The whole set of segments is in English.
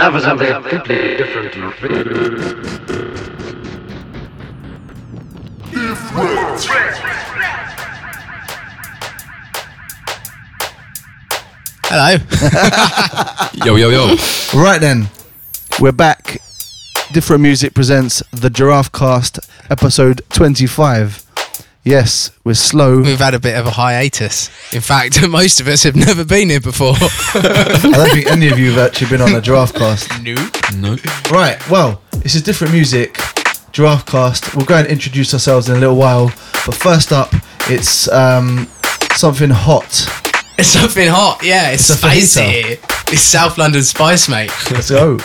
now for something completely different. Hello. Yo, yo, yo. Right then, we're back. Different Music presents the Giraffe Cast, episode 25. Yes, we're slow. We've had a bit of a hiatus. In fact, most of us have never been here before. I don't think any of you have actually been on a Giraffe Cast. nope. No. Right, well, this is Different Music, Giraffe Cast. We'll go and introduce ourselves in a little while. But first up, it's um, something hot. It's something hot. Yeah, it's, It's a spicy. It's South London Spice, mate. Let's go.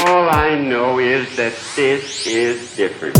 All I know is that this is different.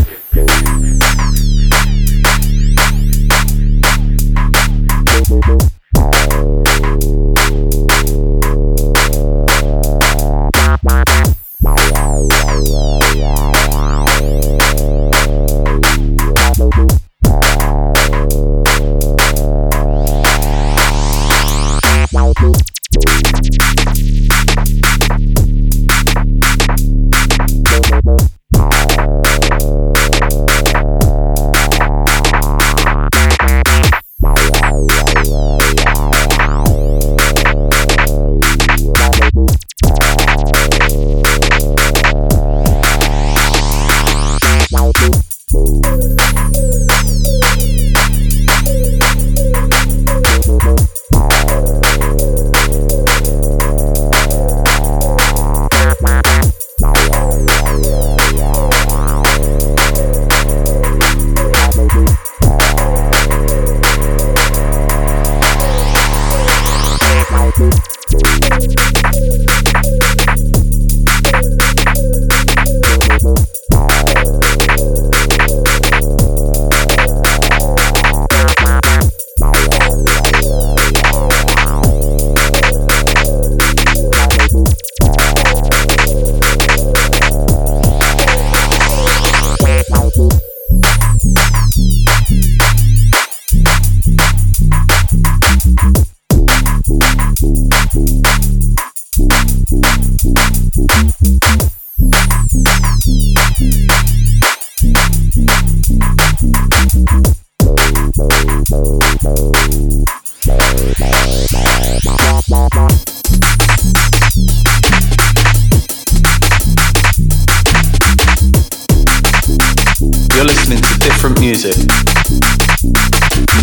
You're listening to different music.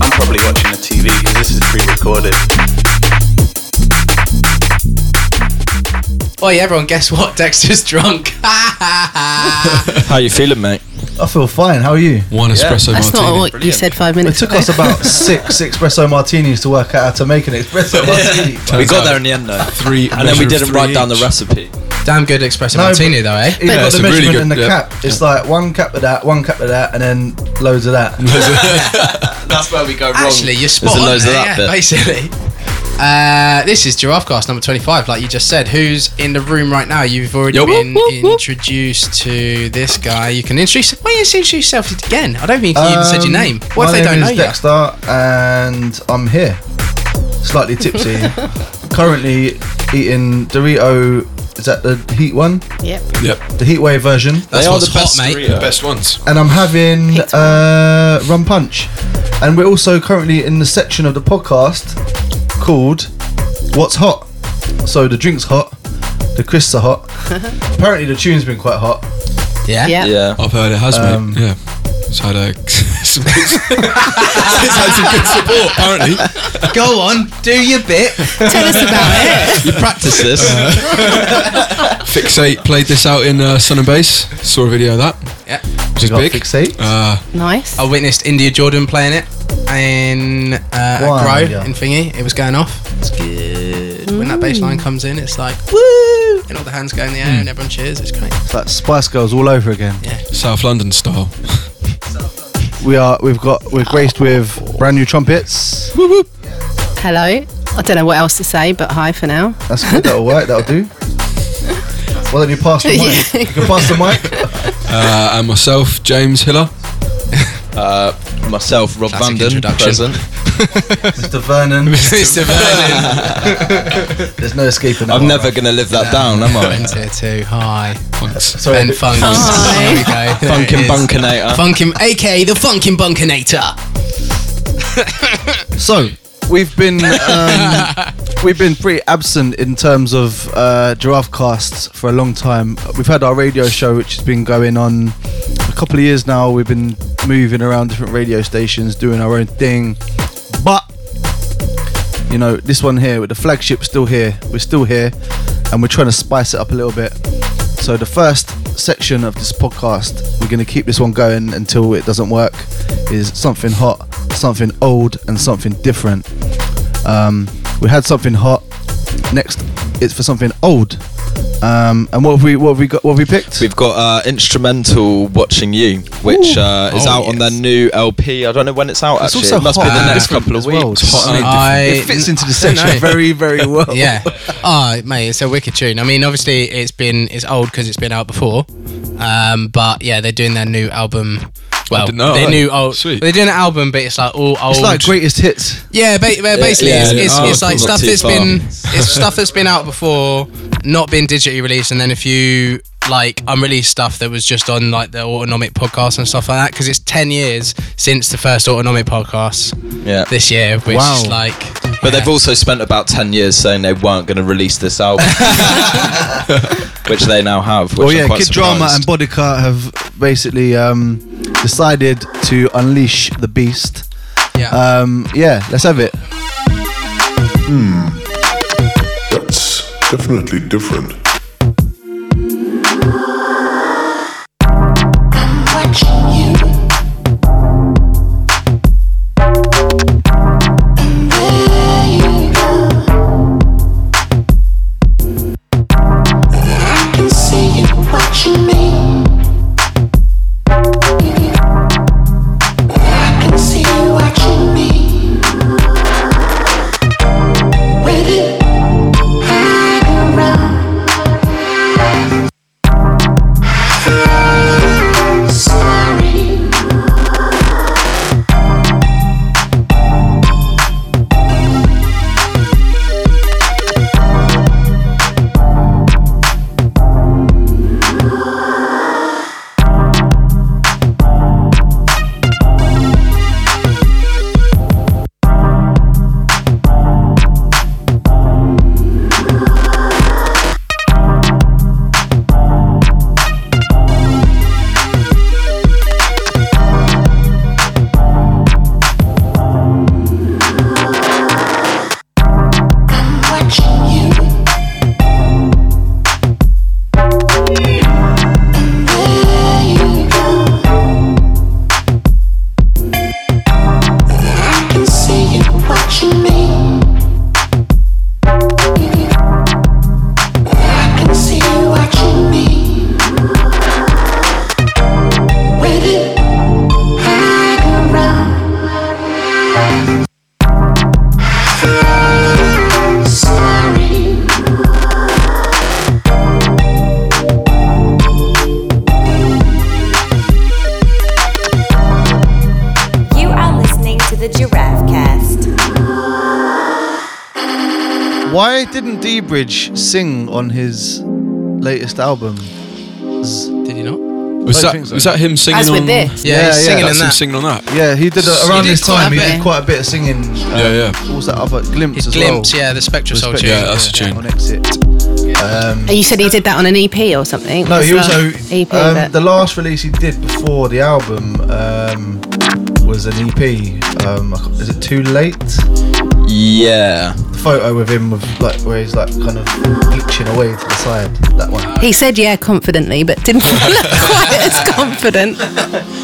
I'm probably watching a TV because this is pre-recorded. Oh yeah, everyone, guess what? Dexter's drunk. How you feeling, mate? I feel fine. How are you? One espresso That's martini. not what you said five It minutes took ago. us about six espresso martinis to work out how to make an espresso martini. we got there in the end though, Three, and then we measure of didn't three write down the each. recipe. Damn good espresso No, martini, but- though, eh? You got it's the a really measurement good- and the yeah. cap. It's like one cap of that, one cap of that, and then loads of that. That's where we go wrong. Actually, you're spot There's on loads of there, that yeah, bit. basically. Uh, this is Giraffe Cast number 25, like you just said. Who's in the room right now? You've already Yo. been Whoop, whoop, whoop. introduced to this guy. You can introduce. Why don't you introduce yourself again? I don't think you even said your Um, name. What my if they name don't know is you? Dexter, and I'm here, slightly tipsy. Currently eating Dorito. Is that the heat one? Yep. Yep. The heat wave version. That's they are what's the hot, best, mate. Dorito. Best ones. and I'm having Hit uh, rum punch. And we're also currently in the section of the podcast called "What's Hot." So the drink's hot, the crisps are hot. Apparently the tune's been quite hot. Yeah. Yeah. Yeah. I've heard it has, Um, mate. Yeah. It's had a. some, it's had some good support, apparently. Go on, do your bit. Tell us about it. You practice this. Fixate played this out in uh, Sun and Bass. Saw a video of that, Yeah. which is big. fixate. Uh, Nice. I witnessed India Jordan playing it in uh, at Wow, Grow yeah. in Thingy. It was going off. It's good. When that bass line comes in, it's like woo, and all the hands go in the air and everyone cheers. It's great. It's like Spice Girls all over again. Yeah. South London style. We are. We've got. We're graced with brand new trumpets. Hello. I don't know what else to say, but hi for now. That's good. That'll work. That'll do. Well, don't you pass the mic? You can pass the mic. Uh, and myself, James Hiller. Uh, myself, Rob Classic Vanden, introduction. present. Mr. Vernon. Mr. Vernon. There's no escaping that. I'm one, never right? gonna live that down, am I? Friends here too. Hi. Sorry, Ben Funks. Hi. There we go. Funkin' is. Bunkinator. Funkin', aka the Funkin' Bunkinator. So we've been um, we've been pretty absent in terms of uh, giraffe casts for a long time. We've had our radio show, which has been going on a couple of years now. We've been moving around different radio stations, doing our own thing, but you know this one here with the flagship still here. We're still here, and we're trying to spice it up a little bit. So the first section of this podcast, we're going to keep this one going until it doesn't work. Is something hot, something old, and something different. Um, we had something hot. Next, it's for something old. Um, and what have we what have we got? What have we picked? We've got uh, Instra:mental "Watching You," which uh, is Oh, out on their new LP. I don't know when it's out. It's actually, also it must hot be the and next different couple of as well. weeks. It's hot and I, it fits into the I don't section know. very very well. yeah. Oh, mate, it's a wicked tune. I mean, obviously, it's been it's old because it's been out before. Um, but yeah, they're doing their new album. Well, didn't know their that. new old. Oh, sweet. They're doing an album, but it's like all old. It's like greatest hits. Yeah, ba- ba- basically, yeah, it's, yeah. it's, Oh, it's like stuff Not too that's far. been it's stuff that's been out before, not been digitally released, and then a few like unreleased stuff that was just on like the Autonomic podcast and stuff like that. Because it's ten years since the first Autonomic podcast Yeah, this year, which Wow. is like. but they've also spent about ten years saying they weren't going to release this album, which they now have. Which Well, yeah, quite Kid Drama and surprised. Boddika have basically um, decided to unleash the beast. yeah. Um, yeah, let's have it. That's definitely different. Didn't Bridge sing on his latest album? Did you not? Was that so. was that him singing As on? with this. Yeah, Yeah, he's yeah. singing That's in him that. singing on that. Yeah, he did a, around did this time. He did quite a bit of singing. Um, Yeah, yeah. What was that other glimpse His as glimpse, well? yeah, the Spectral Soul Spectral- tune. Yeah, that's the tune. on Exit. Um, Oh, You said he did that on an EP or something. no, It's he not also EP, um, the last release he did before the album um, was an EP. Um, is it too late? Yeah, The photo with him with like where he's like kind of glitching away to the side. That one. He said yeah confidently, but didn't look quite as confident.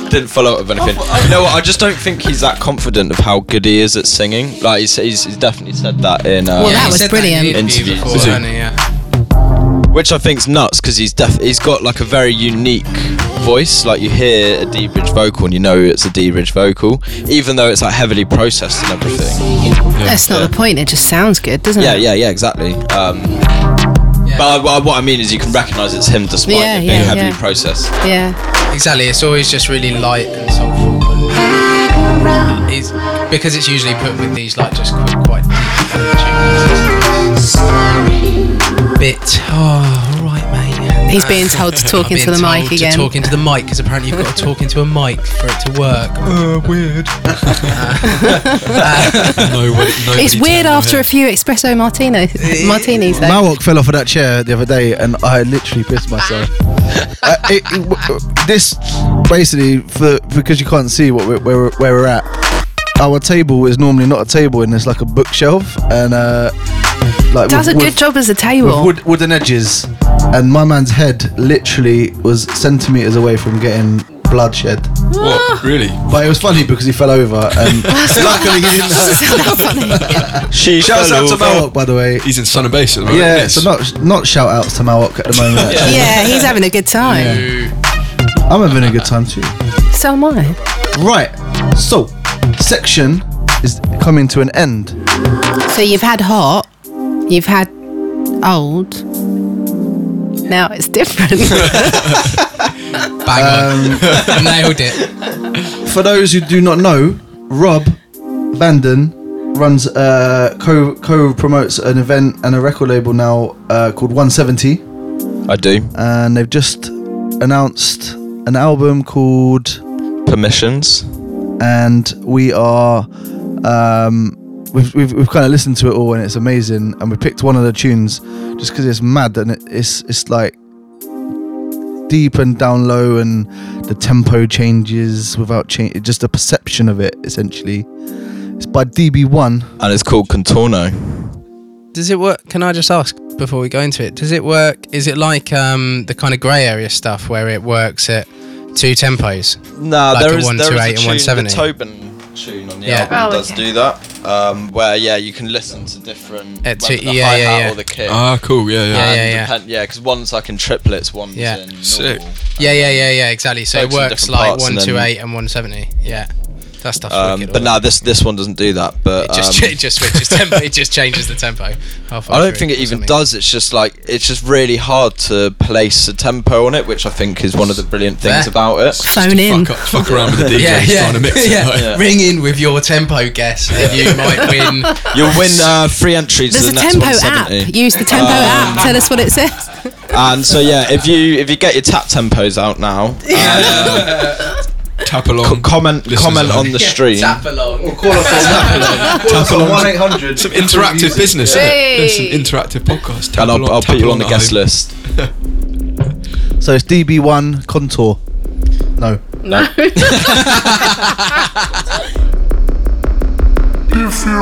didn't follow up with anything. You know what? I just don't think he's that confident of how good he is at singing. Like he's, he's, he's definitely said that in. Uh, Well, that was said brilliant. in interview Interviews. before, Is he? hasn't he? Yeah. Which I think's nuts because he's def- he's got like a very unique voice. Like you hear a D Bridge vocal and you know it's a D Bridge vocal, even though it's like heavily processed and everything. That's not the point. It just sounds good, doesn't Yeah, it? yeah, yeah, yeah, exactly. Um, But I, what I- mean is you can recognise it's him despite Yeah, it being yeah, heavily yeah. processed. Yeah. Exactly. It's always just really light and soulful. And is because it's usually put with these like just quick, quite deep tunes. Bit. Oh, all right, mate. He's being told to talk I've into been the mic told again. To talk into the mic because apparently you've got to talk into a mic for it to work. Uh, weird. Nobody, nobody It's weird after a few espresso martinis. martinis though. Mawok fell off of that chair the other day, and I literally pissed myself. uh, it, it- this basically for because you can't see what we're, where, we're- where we're at. Our table is normally not a table, and it's like a bookshelf, and uh, like Does a good with- job as a with table. wood, wooden edges. And my man's head literally was centimeters away from getting bloodshed. What? Ah. Really? But it was funny because he fell over, and luckily he didn't hurt. She Shouts fell out to over. By the way. He's in Sun and Bass at the moment. Yeah, yes. so not not shout outs to Mawok at the moment. actually. yeah, he's having a good time. I'm having a good time too. So am I. Right, so section is coming to an end. So you've had hot, you've had old. Now it's different. Bang on. Nailed it. For those who do not know, Rob Bandon runs uh, co co promotes an event and a record label now uh, called 170, I do. and they've just announced an album called Permissions. and we are um, we've, we've, we've kind of listened to it all and it's amazing and we picked one of the tunes just because it's mad and it, it's it's like deep and down low and the tempo changes without change just the perception of it essentially it's by DB1 And it's called Contorno. Does it work? Can I just ask before we go into it? Does it work? Is it like um, the kind of grey area stuff where it works at two tempos? Nah, Like there a is, there is 128 a and tune, 170. the Tobin tune on the Yeah. album Oh, does okay. do that. Um, where yeah, you can listen to different At whether two- the yeah, hi-hat yeah, yeah. or the kick. Ah, cool. Yeah, yeah. Yeah, And yeah, yeah. depend- yeah, because one's like in triplets, one's Yeah. in Sick. Yeah, yeah, yeah, yeah, exactly. So it Works in works different like parts and then- 128 and 170. Yeah. That stuff's Um, wicked. but all no, this this one doesn't do that. But It just, um, it just switches tempo. It just changes the tempo. I don't think it even something. does. It's just like it's just really hard to place a tempo on it, which I think is one of the brilliant things Fair. about it. Phone in. Fuck, up, fuck around with the DJ Yeah, yeah, trying to mix it. yeah. like- Yeah. Ring in with your tempo guess, and you might win. You'll win uh, free entry to There's the a next tempo app. Use the tempo app. Tell us what it says. And so yeah, if you if you get your tap tempos out now, Tap along. co- comment Listeners comment on home. the stream. Tap along. call us on call us on 1-800 Some interactive business. isn't it? There's some interactive podcast. Tap And I'll, along- I'll tap put you on along the at guest home. list. so it's DB1 Contour no No. If you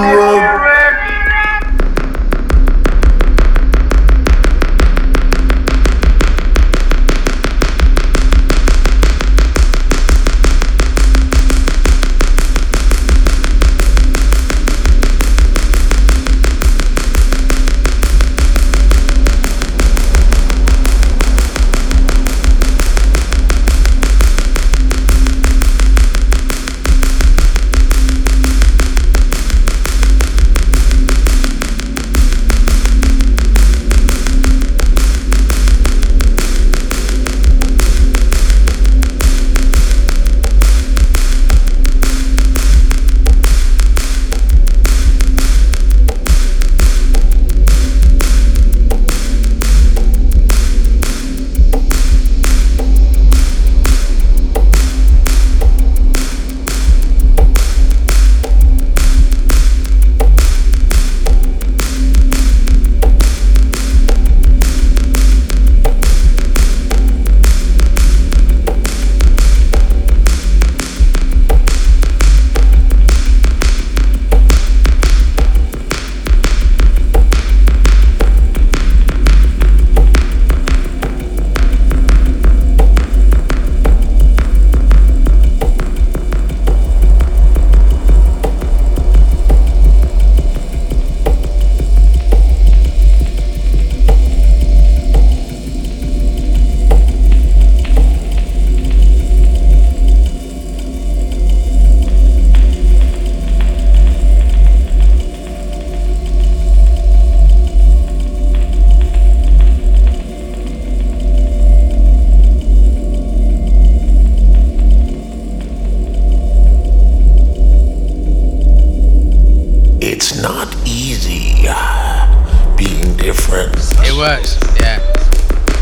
works, yeah.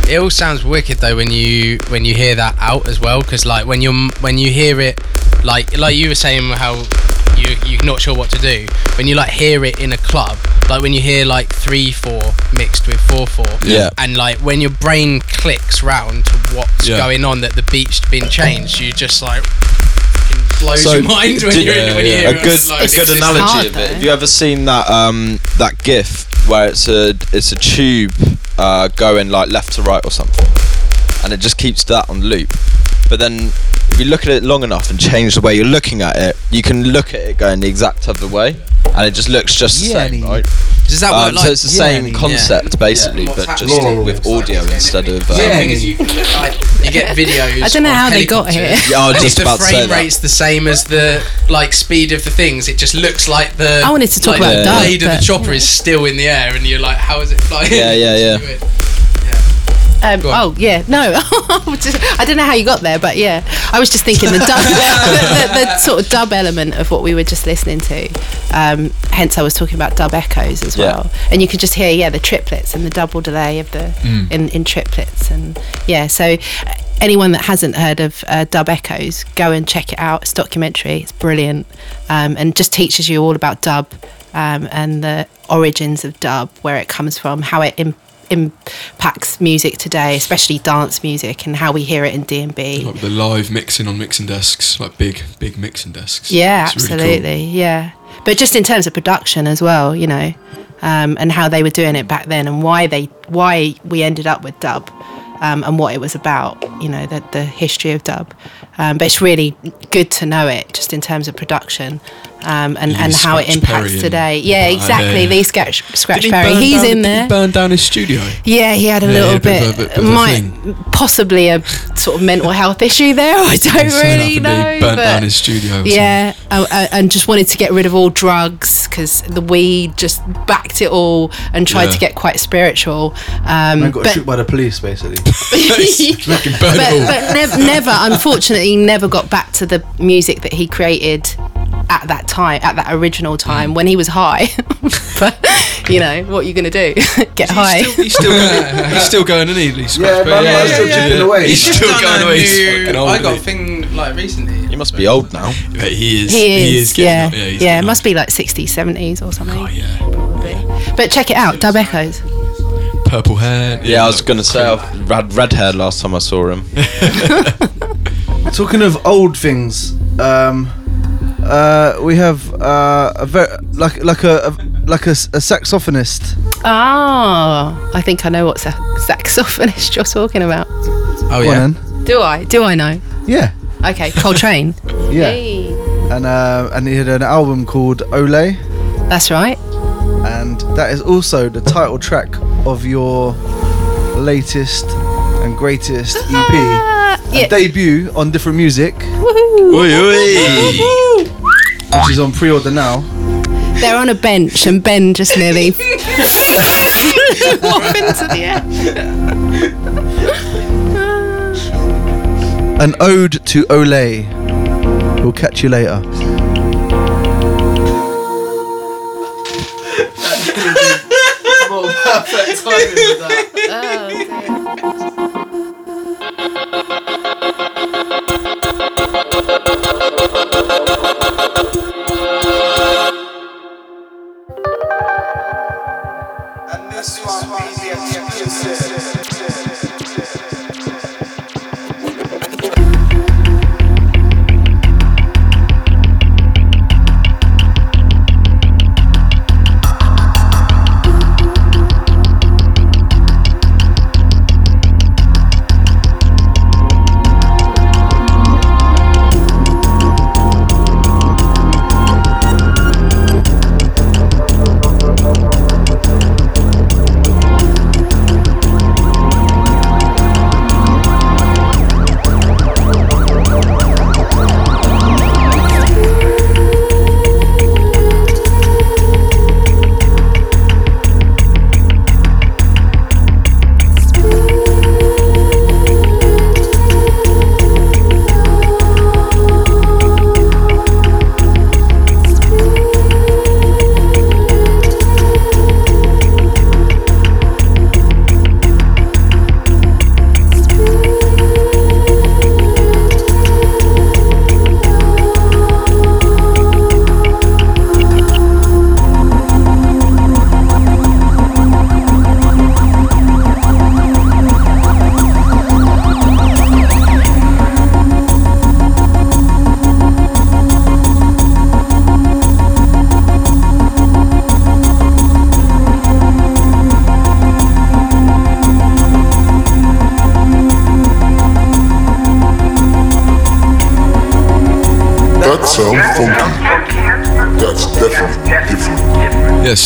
It all sounds wicked though when you when you hear that out as well, because like when you when you hear it, like like you were saying how you you're not sure what to do when you like hear it in a club, like when you hear like three four mixed with four four, Yeah. and like when your brain clicks round to what's Yeah. going on that the beat's been changed, you just like blows So, your mind when you're in, when you hear a it good, a good analogy hard, of it. though. Have you ever seen that um that GIF where it's a it's a tube uh, going like left to right or something, and it just keeps that on loop. But then if you look at it long enough and change the way you're looking at it, you can look at it going the exact other way, and it just looks just the same, Yeah, right? Does that Um, work like so it's the same yeah. concept basically, Yeah. but just happening? with audio instead of. Um, Yeah, because you, like, you get videos. I don't know how they got here. Yeah, I was just if the about to say frame rate's the same as the like speed of the things, it just looks like the. I wanted to talk like, about the dub, blade of the but- chopper is still in the air, and you're like, how is it flying? Yeah, yeah, yeah. It's weird. Um, oh yeah, no, I don't know how you got there, but yeah, I was just thinking the dub, the, the, the sort of dub element of what we were just listening to. Um, hence, I was talking about dub echoes as Yeah. well, and you could just hear yeah the triplets and the double delay of the in, in triplets, and yeah. So uh, anyone that hasn't heard of uh, dub echoes, go and check it out. It's a documentary. It's brilliant, um, and just teaches you all about dub um, and the origins of dub, where it comes from, how it. Im- impacts music today, especially dance music, and how we hear it in D and B. Like the live mixing on mixing desks, like big, big mixing desks. Yeah, It's really absolutely. Yeah, but just in terms of production as well, you know, um, and how they were doing it back then, and why they why we ended up with dub, um, and what it was about. You know, the the history of dub. Um, but it's really good to know it just in terms of production. Um, and, and how it impacts Perry and- today. Yeah, Ah, exactly. yeah. The Scratch, Cool. Scratch Did he Perry. He's down- in did he there. burn down his studio. Yeah, he had a Yeah, little a bit bit, of a- bit of a might thing. possibly a sort of mental health issue there. I don't really know. He burnt down his studio. yeah, uh, uh, and just wanted to get rid of all drugs because the weed just backed it all and tried Yeah. to get quite spiritual. Um, Man got but, shoot by the police, basically. but, but nev- never, unfortunately, never got back to the music that he created at that time, at that original time when he was high. but you know, what you're you gonna do? Get high? He's still, he's still going. He's still going, isn't he? Lee Scratch Yeah, Perry? man, man's still chipping away. He's Just still going a away. He's new- fucking old, I got a thing like recently. You must be old now. he? Yeah, he is. He is, getting yeah, up. Yeah, he's yeah. It getting must be like 60s, 70s or something. Oh yeah, probably. But check it out, Dub Echoes. purple hair. Yeah, I was gonna say I had red hair last time I saw him. Talking of old things, um, uh, we have uh, a very like like a, a like a, s- a saxophonist. Ah, I think I know what sa- saxophonist you're talking about. Oh Go yeah. then. Do I? Do I know? Yeah, Okay, Coltrane. yeah. Hey. And uh, and he had an album called Olé, That's right. and that is also the title track of your latest and greatest EP. Ah, A yeah. debut on different music, Woohoo. Oi, oi which is on pre-order now. They're on a bench, and Ben just nearly into the air. An ode to Olay. We'll catch you later. perfect timing with that.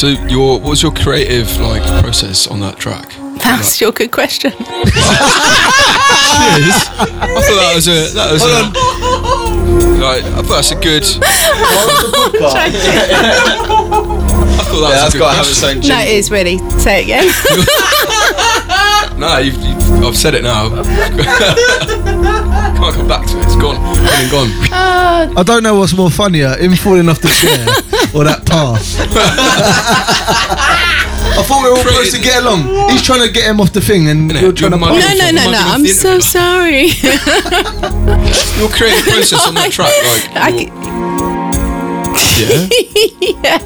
So your what was your creative like process on that track? That's your good question. Cheers. I thought that was a that was a like I thought that's a good. I thought that Yeah, was that's a good got to have its own no, jingle. it is really. Say it again. No, you've, you've, I've said it now. Can't come back to it. It's gone. Gone and gone. Uh, I don't know what's more funnier, him falling off the chair or that path. I thought we were all supposed to get along. He's trying to get him off the thing, and you're trying to. You're punch no, mugging no, off- no, no. I'm so interview. sorry. Your creative process on that track, like. I your- yeah.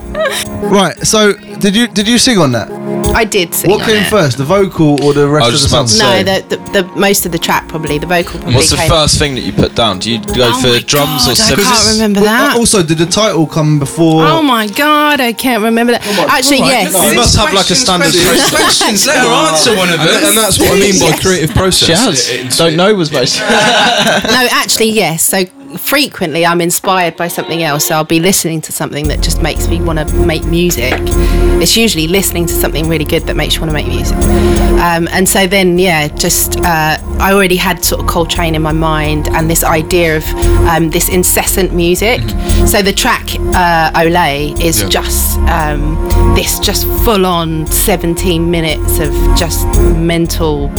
Right. So, did you did you sing on that? I did sing. What on came it. first, the vocal or the rest I of was the just about song? to No, the, the the most of the track probably the vocal. Probably What's the came. first thing that you put down? Do you go Oh for my drums God, or I can't remember Well, that. Also, did the title come before? Oh my god, I can't remember that. Oh actually, yes. You must have like a standard process. questions. Let her answer one of And, them. and that's what I mean by Yes. creative process. Jazz. It- it- Don't know was most. no, actually, yes. So frequently I'm inspired by something else. So I'll be listening to something that just makes me want to make music. It's usually listening to something really good that makes you want to make music. Um, and so then, yeah, just uh, I already had sort of Coltrane in my mind and this idea of um, this incessant music. So the track uh, Olé is Yeah. just um, this just full on 17 minutes of just mental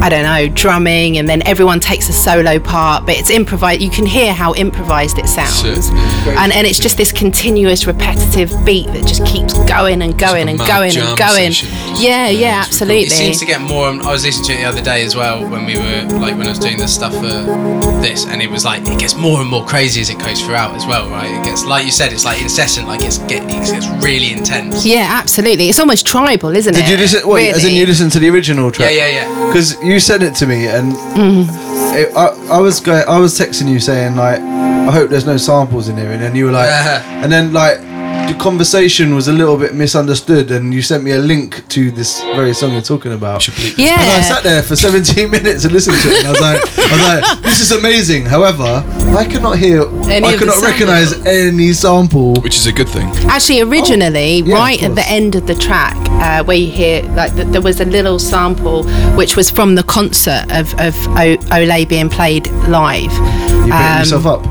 I don't know, drumming, and then everyone takes a solo part, but it's improvised. You can hear how improvised it sounds, Sick. and and it's just this continuous, repetitive beat that just keeps going and going like and going and going. session. Yeah, yeah, It absolutely. seems to get more. I was listening to it the other day as well when we were like when I was doing this stuff for this, and it was like it gets more and more crazy as it goes throughout as well, right? It gets like you said, it's like incessant, like it's get it gets really intense. yeah, absolutely. It's almost tribal, isn't it? Did you listen? Wait, as in Really. you listened to the original track? Yeah, yeah, yeah. Because you sent it to me, and mm. It, I, I was going, I was texting you saying like, I hope there's no samples in here, and then you were like, and then like. The conversation was a little bit misunderstood, and you sent me a link to this very song you're talking about. Should bleep this. Yeah. And I sat there for 17 minutes and listened to it, and I was like, I was like, this is amazing. However, I could not hear, Any I of could not recognize any sample. Which is a good thing. Actually, originally, Oh, yeah, right at the end of the track, uh, where you hear like th- there was a little sample which was from the concert of of o- Olé being played live. You beat Um, yourself up.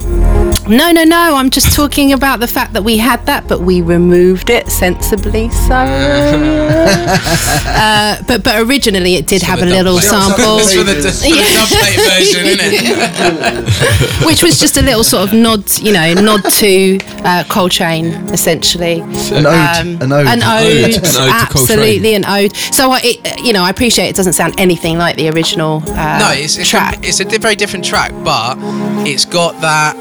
No, no, no. I'm just talking about the fact that we had that, but we removed it sensibly. So, uh, but but originally it did have a little sample, It's for the, for the Yeah. version, isn't which was just a little sort of nod, you know, nod to uh, Coltrane, essentially. An ode. Um, an ode. An ode, An ode to Coltrane. absolutely an ode. So I, it, you know, I appreciate it doesn't sound anything like the original uh, no, it's, it's track. A, it's a very different track, but it's got that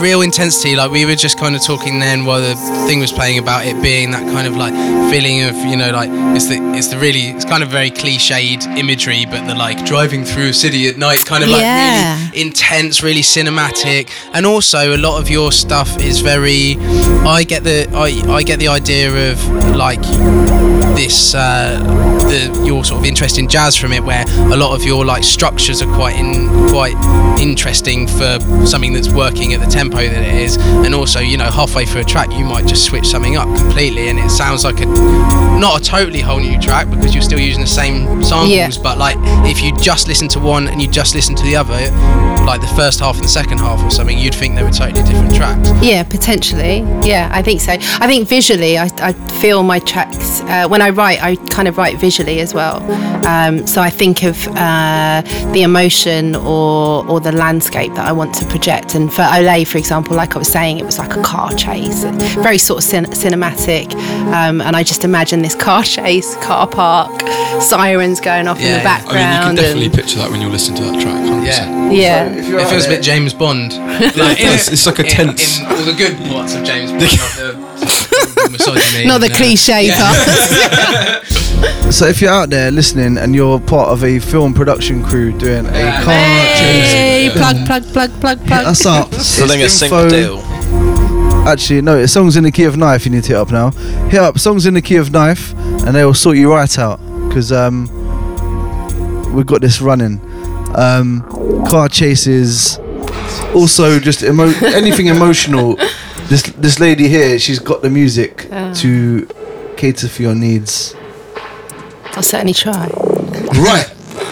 real intensity. Like we were just kind of talking then while the thing was playing about it being that kind of like feeling of you know like it's the it's the really it's kind of very cliched imagery, but the like driving through a city at night kind of like Yeah. really intense, really cinematic, and also a lot of your stuff is very. I get the I I get the idea of like this uh, the your sort of interest in jazz from it, where a lot of your like structures are quite in quite interesting for something that's working at the tempo that it is, and also you know halfway through a track you might just switch something up completely, and it sounds like a not a totally whole new track because you're still using the same samples, Yeah. but like if you just listen to one and you just listen to the other, like the first half and the second half or something, you'd think they were totally different tracks. Yeah, potentially. Yeah, I think so. I think visually, I, I feel my tracks uh, when I write. I kind of write visually as well. Um, so I think of uh, the emotion or or the landscape that I want to project. And for Olé, for example, like I was saying, it was like a car chase, very sort of cin- cinematic. Um, and I just imagine this car chase, car park, sirens going off in the yeah. I mean, you can definitely and, picture that when you listen to that track. 100%. Yeah. yeah. If It feels a bit James Bond. Like, in it- It's like a tense- In, all the good parts of James Bond, not the misogyny. Not the and, uh, cliche part. So if you're out there listening and you're part of a film production crew doing a Yeah. car Hey, chase, plug, plug, plug, plug, plug. us up. Selling a It's sync deal. Actually, no, it's songs in the key of knife. You need to hit up now. Hit up songs in the key of knife, and they will sort you right out. Because um, we've got this running. Um, car chases, also just emo- anything emotional. This this lady here, she's got the music Ah. to cater for your needs. I'll certainly try. Right.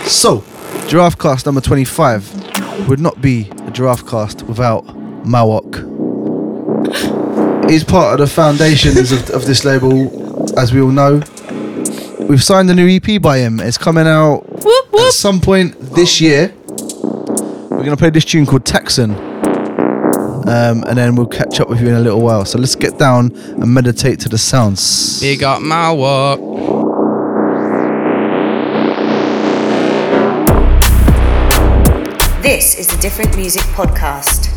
So, Giraffe Cast number 25 would not be a Giraffe Cast without Mawok. He's part of the foundations of, of this label, as we all know. We've signed a new EP by him. It's coming out Whoop at some point this year. We're going to play this tune called Texan. Um, and then we'll catch up with you in a little while. So let's get down and meditate to the sounds. Big up Mawok. This is the Different Music Podcast.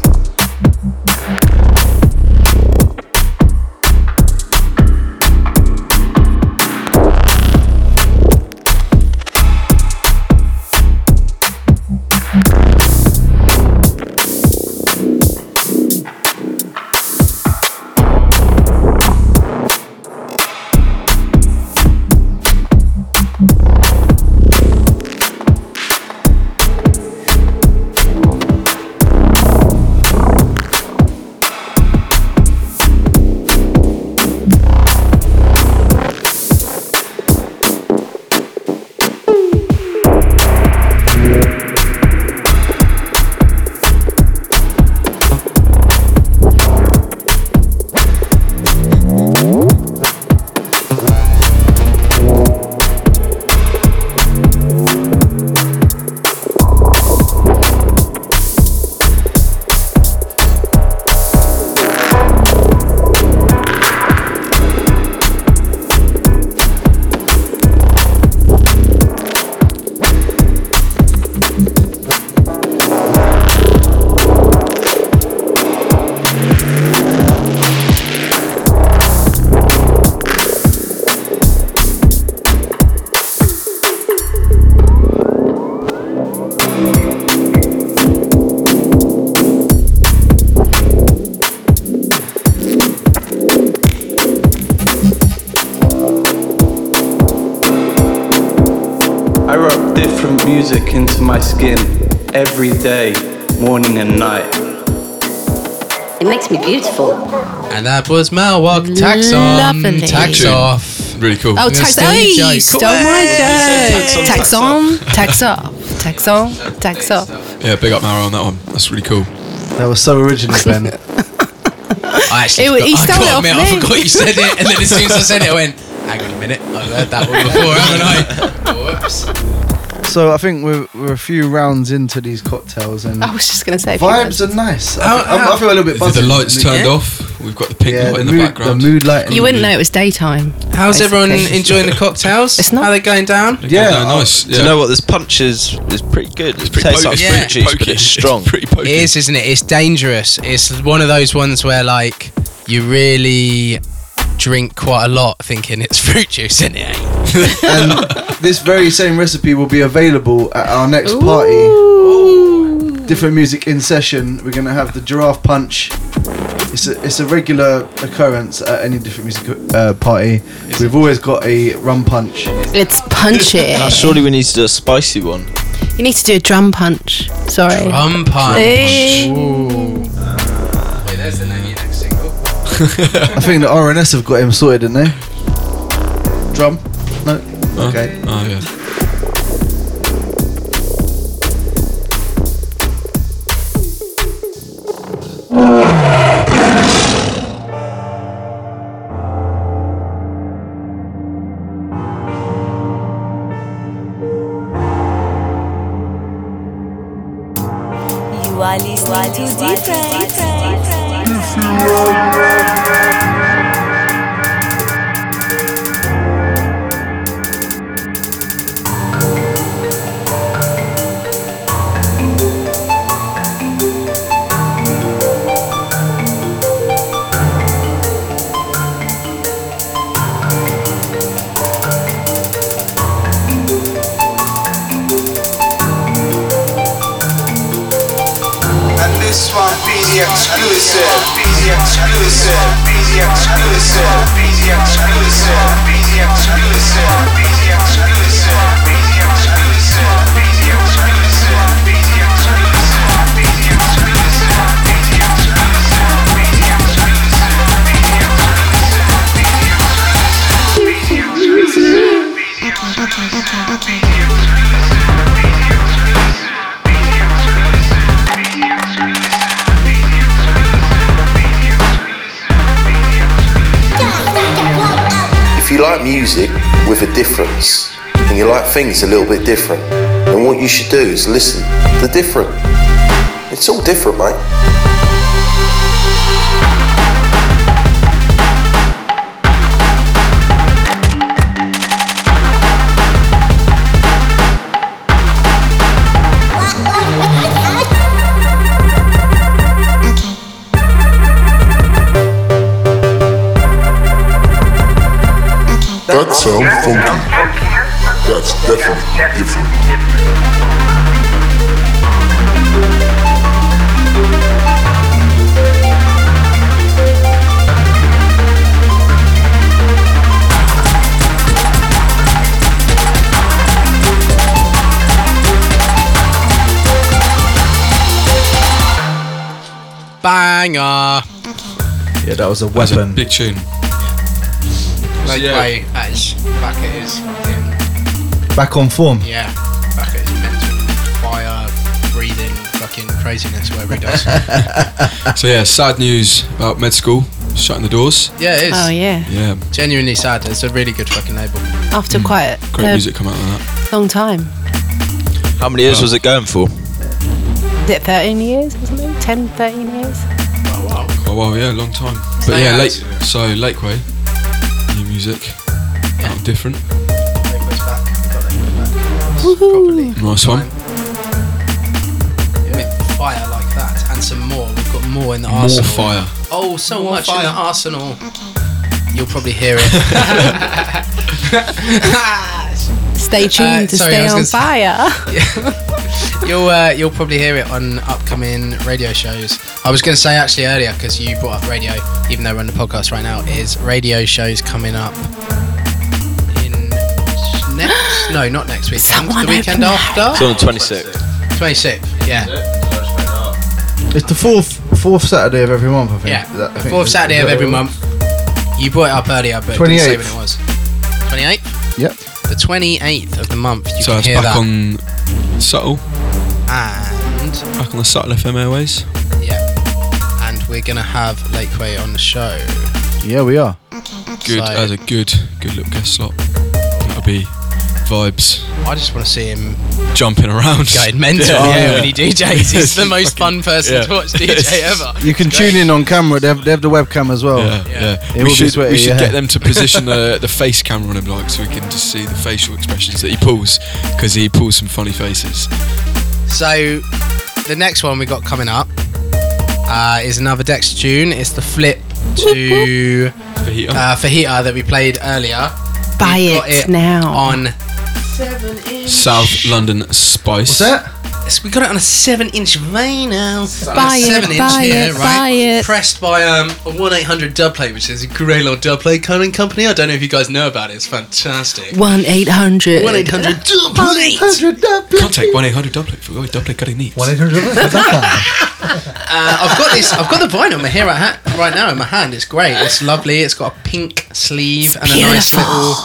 Day, morning and night. It makes me beautiful. And that was Mawok. Tax on. Lovely. Tax Tune. off. Really cool. Oh, gonna tax steal on. your Hey, joke. stole my Tax on, Tax tax on, tax off, tax on, tax off. Yeah, big up Mara on that one. That's really cool. That was so original, Ben. I actually It wa- he stole it I off can't admit, I me. forgot you said it, and then as soon as I said it, I went, hang on a minute, I've heard that one before, haven't I? Whoops. So I think we're, we're a few rounds into these cocktails and I was just going to say. a few vibes are nice. How- I, I, I how- feel a little bit The, buzzing. the lights turned Yeah. off. We've got the pink Yeah, light the in the mood, background. the mood lighting. You wouldn't know it was daytime. How's everyone Basically. enjoying the cocktails? It's not- How they going down? Yeah, no, nice. Do you know what? This punch is is pretty good. It pretty tastes po- like it's Yeah. fruit pretty juice, but pokey. it's strong. pretty pokey. It is, isn't it? It's dangerous. It's one of those ones where like you really drink quite a lot thinking it's fruit juice, isn't it? and this very same recipe will be available at our next party. Different music in session. We're gonna have the giraffe punch. It's a it's a regular occurrence at any different music uh, party. We've always got a rum punch. It's punchy. Now, surely we need to do a spicy one. You need to do a drum punch. Sorry. Drum punch. Hey. Ooh. Wait, there's the name of your next single. I think the RNS have got him sorted, didn't they? Drum? No. Oh, Okay. Oh yeah. You are listening to Different. And be exclusive. Be the exclusive. Be the exclusive. Be the exclusive. Be the exclusive. You like music with a difference, and you like things a little bit different, then what you should do is listen to the different. It's all different, mate. That sound funky. That's definitely different. Banger. Yeah, that was a That's a weapon. big tune. Like Yeah. Way at his back at his fucking Back on form. yeah, back at his mental fire, breathing, fucking craziness, whatever he does. So yeah, sad news about med school shutting the doors. yeah, it is. Oh yeah. Yeah, Genuinely sad. It's a really good fucking label. After hmm. quite great music come out of that. long time. How many years was it going for? Is it 13 years or something? 10, 13 years? Oh well, oh, yeah, long time. But yeah, out late. to it. So Lakeway, new music, out different. Properly. Nice one. Fire like that and some more. We've got more in the More arsenal. fire. Oh, so More much in the arsenal. You'll probably hear it. Stay tuned Uh, to sorry, I stay was on fire. you'll uh, you'll probably hear it on upcoming radio shows. I was going to say actually earlier because you brought up radio, even though we're on the podcast right now, is radio shows coming up in next? No, not next weekend. Someone the weekend open after. It's on the 26th. 26th. Yeah, It's the fourth fourth Saturday of every month, I think. yeah. That- I think fourth Saturday of every what month. You brought it up earlier, but didn't say 28th. when it was. 28th. was? Yep. The 28th of the month. You so can it's hear back that. on Subtle, and back on the Subtle FM airways. yeah, and we're gonna have Lakeway on the show. Yeah, we are. Good So- as a good, good little guest slot. That'll be vibes, I just want to see him jumping around. going mental Yeah, yeah, yeah. when he DJs. He's the most fun person yeah. to watch DJ ever. You can tune in on camera. They have, they have the webcam as well. Yeah, Yeah. yeah. We should, sweaty, we should yeah. get them to position the, the face camera on him, like, so we can just see the facial expressions that he pulls, because he pulls some funny faces. So the next one we got coming up uh, is another Dex tune. It's the flip to Fajita. uh, Fajita that we played earlier. Buy We've got it now. on. South London Spice. What's that? Yes, we got it on a seven-inch vinyl. Buy it, seven-inch buy here, it, right? buy it. Pressed by um, a one eight hundred dub plate, which is a great little dub plate cutting company. I don't know if you guys know about it. It's fantastic. 1 800. One eight hundred dub plate. Contact 1 800 Dubplate for oh, dubplate cutting needs. One eight hundred. Uh, I've got this. I've got the vinyl in my here right, right now in my hand. It's great. It's lovely. It's got a pink sleeve and a nice little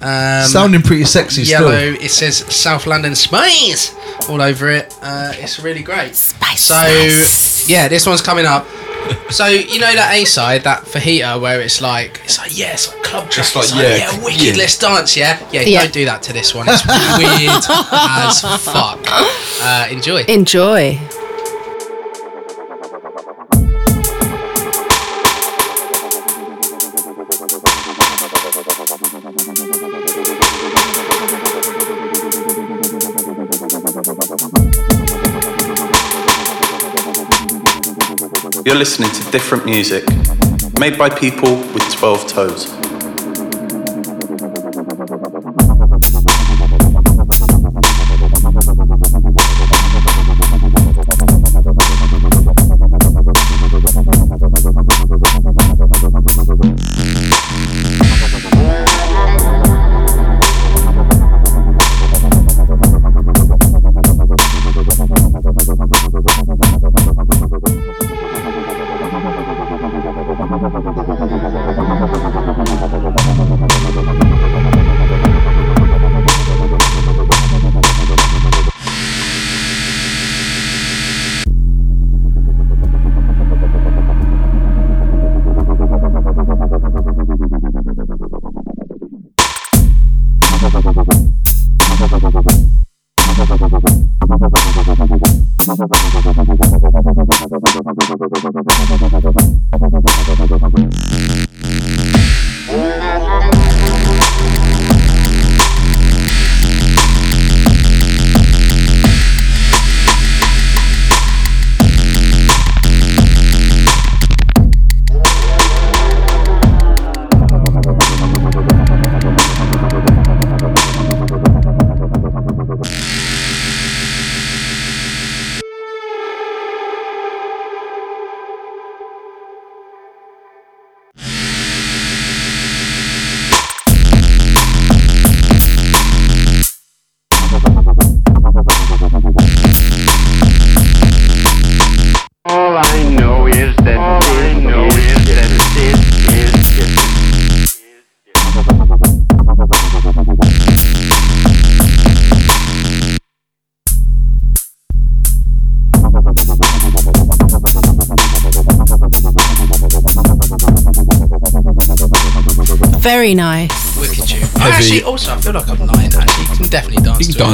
um, Sounding pretty sexy yellow. still. It says South London Spice all over it. Uh, it's really great. Spice, So yeah, this one's coming up. So you know that A side, that fajita, where it's like it's like yeah, it's like club track. like, It's like, yeah, yeah, wicked. yeah. Let's dance, yeah, yeah. Yeah. Don't do that to this one. It's weird as fuck. Uh, enjoy. Enjoy. You're listening to different music made by people with 12 toes.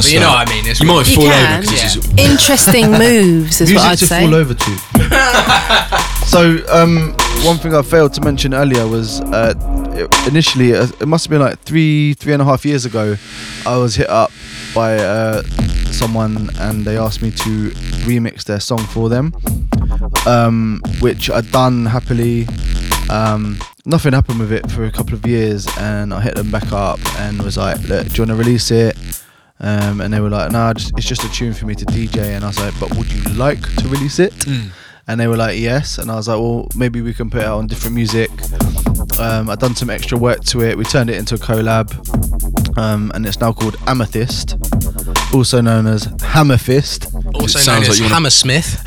But you know what I mean? It's You might You fall over can. because it's Interesting moves is what Music I'd to say. fall over to. so, um, one thing I failed to mention earlier was uh, it- initially, uh, it must have been like three, three and a half years ago, I was hit up by uh, someone and they asked me to remix their song for them, um, which I'd done happily. Um, nothing happened with it for a couple of years, and I hit them back up and was like, Look, "Do you want to release it?" Um, and they were like, "Nah, just, it's just a tune for me to DJ." And I was like, "But would you like to release it?" And they were like, "Yes." And I was like, "Well, maybe we can put it out on different music." Um, I've done some extra work to it. We turned it into a collab, um, and it's now called Amethyst, also known as Hammerfist. Also It known as like you Hammersmith.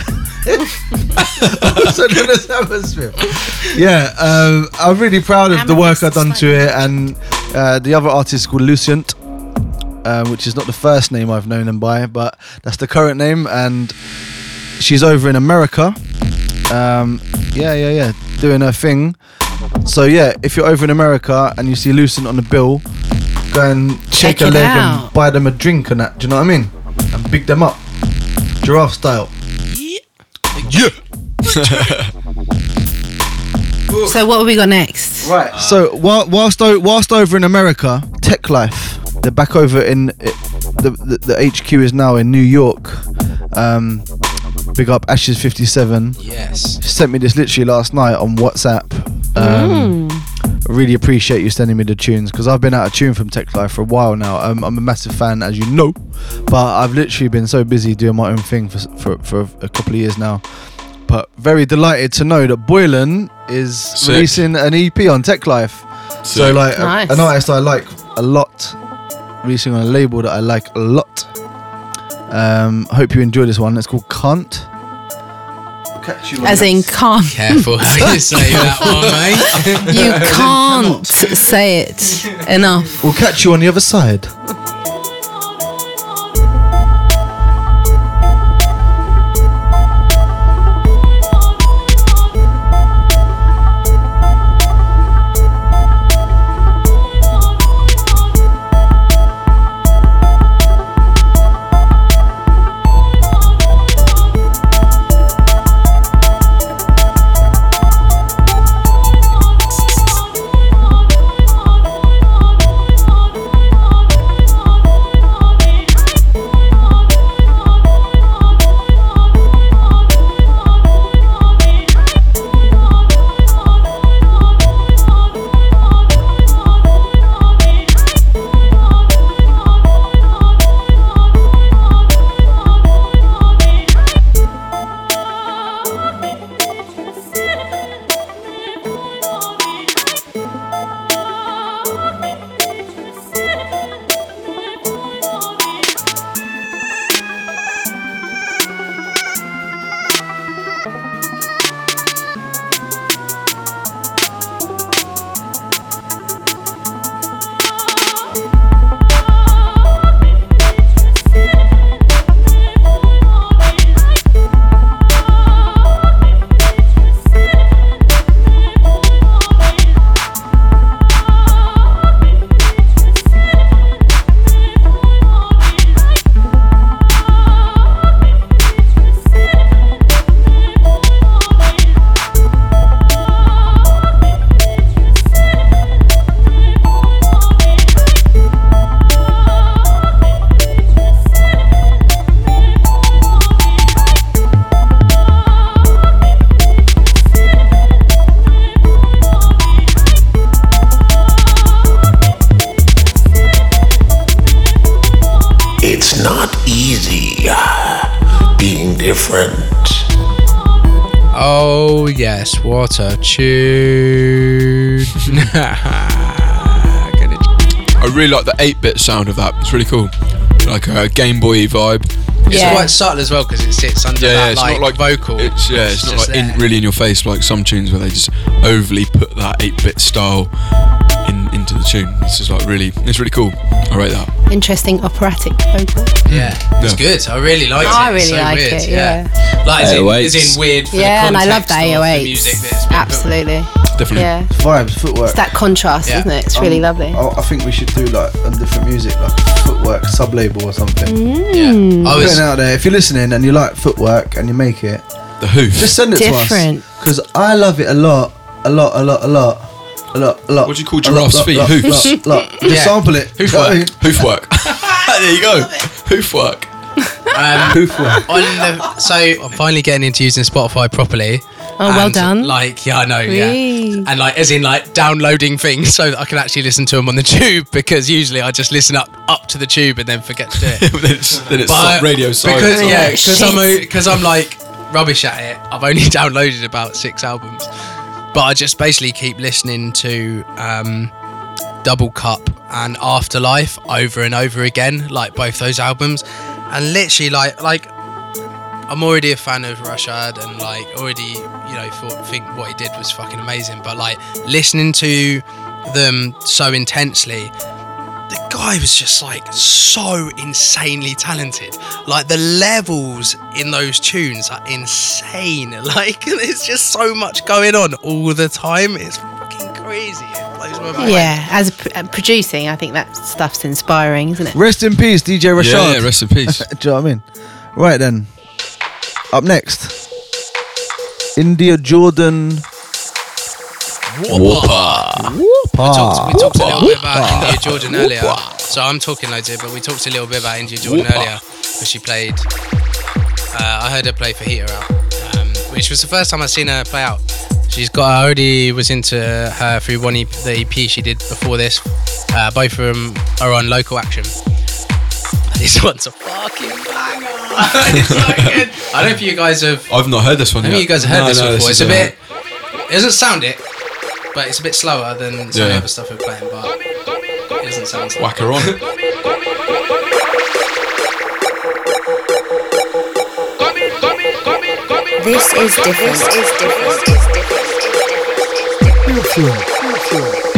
also known as Hammersmith. Yeah, um, I'm really proud of the work I've done to it, and uh, the other artist is called Lucient, uh, which is not the first name I've known them by, but that's the current name, and she's over in America. Um, yeah, yeah, yeah, doing her thing. So yeah, if you're over in America and you see Lucent on the bill, go and shake Check a leg out. and buy them a drink and that. Do you know what I mean? And big them up, giraffe style. yeah. So what have we got next? Right. So while, whilst o- whilst over in America, Teklife, they're back over in the, the the HQ is now in New York. Um, big up Ashes fifty seven. Yes. Sent me this literally last night on WhatsApp. Um, I really appreciate you sending me the tunes because I've been out of tune from Teklife for a while now. Um, I'm a massive fan, as you know, but I've literally been so busy doing my own thing for for, for a couple of years now. But very delighted to know that Boylan is Sick. releasing an EP on Teklife. So Sick. like a- an artist I like a lot, releasing on a label that I like a lot. Um, hope you enjoy this one. It's called Can't. Catch you As in next- can't. Careful how you say that one, mate. You can't say it enough. We'll catch you on the other side. 8-bit sound of that. It's really cool. Like a Game Boy vibe. It's Yeah. quite subtle as well because it sits under Yeah, yeah, it's like, not like vocal. It's yeah, it's, not like in, really in your face like some tunes where they just overly put that 8-bit style in into into the tune. This is like really, it's really cool. I rate that. Interesting operatic vocal. Yeah, it's Yeah. good. I really liked I it. really so like weird. it, yeah. Like as in, 808s. as in weird. For Yeah, the and I love the context of the 808s. music that it's been put- Absolutely. Definitely. Yeah. Vibes, footwork. It's that contrast, Yeah. isn't it? It's really Um, lovely. I, I think we should do like a different music, like footwork sub label or something. Mm. Yeah. I was it out there. If you're listening and you like footwork and you make it, The Hoof. just send it Different. to us because I love it a lot, a lot, a lot, a lot, a lot, a lot. What do you call giraffes' lot, feet? lot, Hoofs. lot, lot. Just Yeah. sample it. Hoof You know what I work. Hoof work. there you go. Hoof work. um, Hoof work. on the, so I'm finally getting into using Spotify properly. Oh, well And, done. Like, yeah, I know, Really? yeah. And like, as in, like, downloading things so that I can actually listen to them on the tube because usually I just listen up up to the tube and then forget to do it. then it's, then it's But- radio silence. because yeah, Oh, because I'm because I'm like rubbish at it. I've only downloaded about six albums, but I just basically keep listening to um, Double Cup and Afterlife over and over again, like both those albums, and literally like like I'm already a fan of Rashad and like already you know thought, think what he did was fucking amazing, but like listening to them so intensely the guy was just like so insanely talented. Like the levels in those tunes are insane. Like there's just so much going on all the time. It's fucking crazy. It blows my mind. Yeah, as pr- uh, producing, I think that stuff's inspiring, isn't it? Rest in peace, DJ Rashad. Yeah, yeah, rest in peace. Do you know what I mean? Right then. Up next, India Jordan. Whopper. We talked, we talked a little bit about India Jordan earlier. So I'm talking loads here, but we talked a little bit about India Jordan Whopper. earlier because she played. Uh, I heard her play for Heater out, um, which was the first time I've seen her play out. She's got. I already was into her through one EP, the EP she did before this. Uh, both of them are on local action. This one's a fucking banger. it's so good. I don't know if you guys have. I've not heard this one I think yet. you guys have heard No, this no, before. is it's a bit. It doesn't sound it, but it's a bit slower than some of the Yeah. other stuff we're playing. But it doesn't sound. So Whack her on. This is different. This is different. All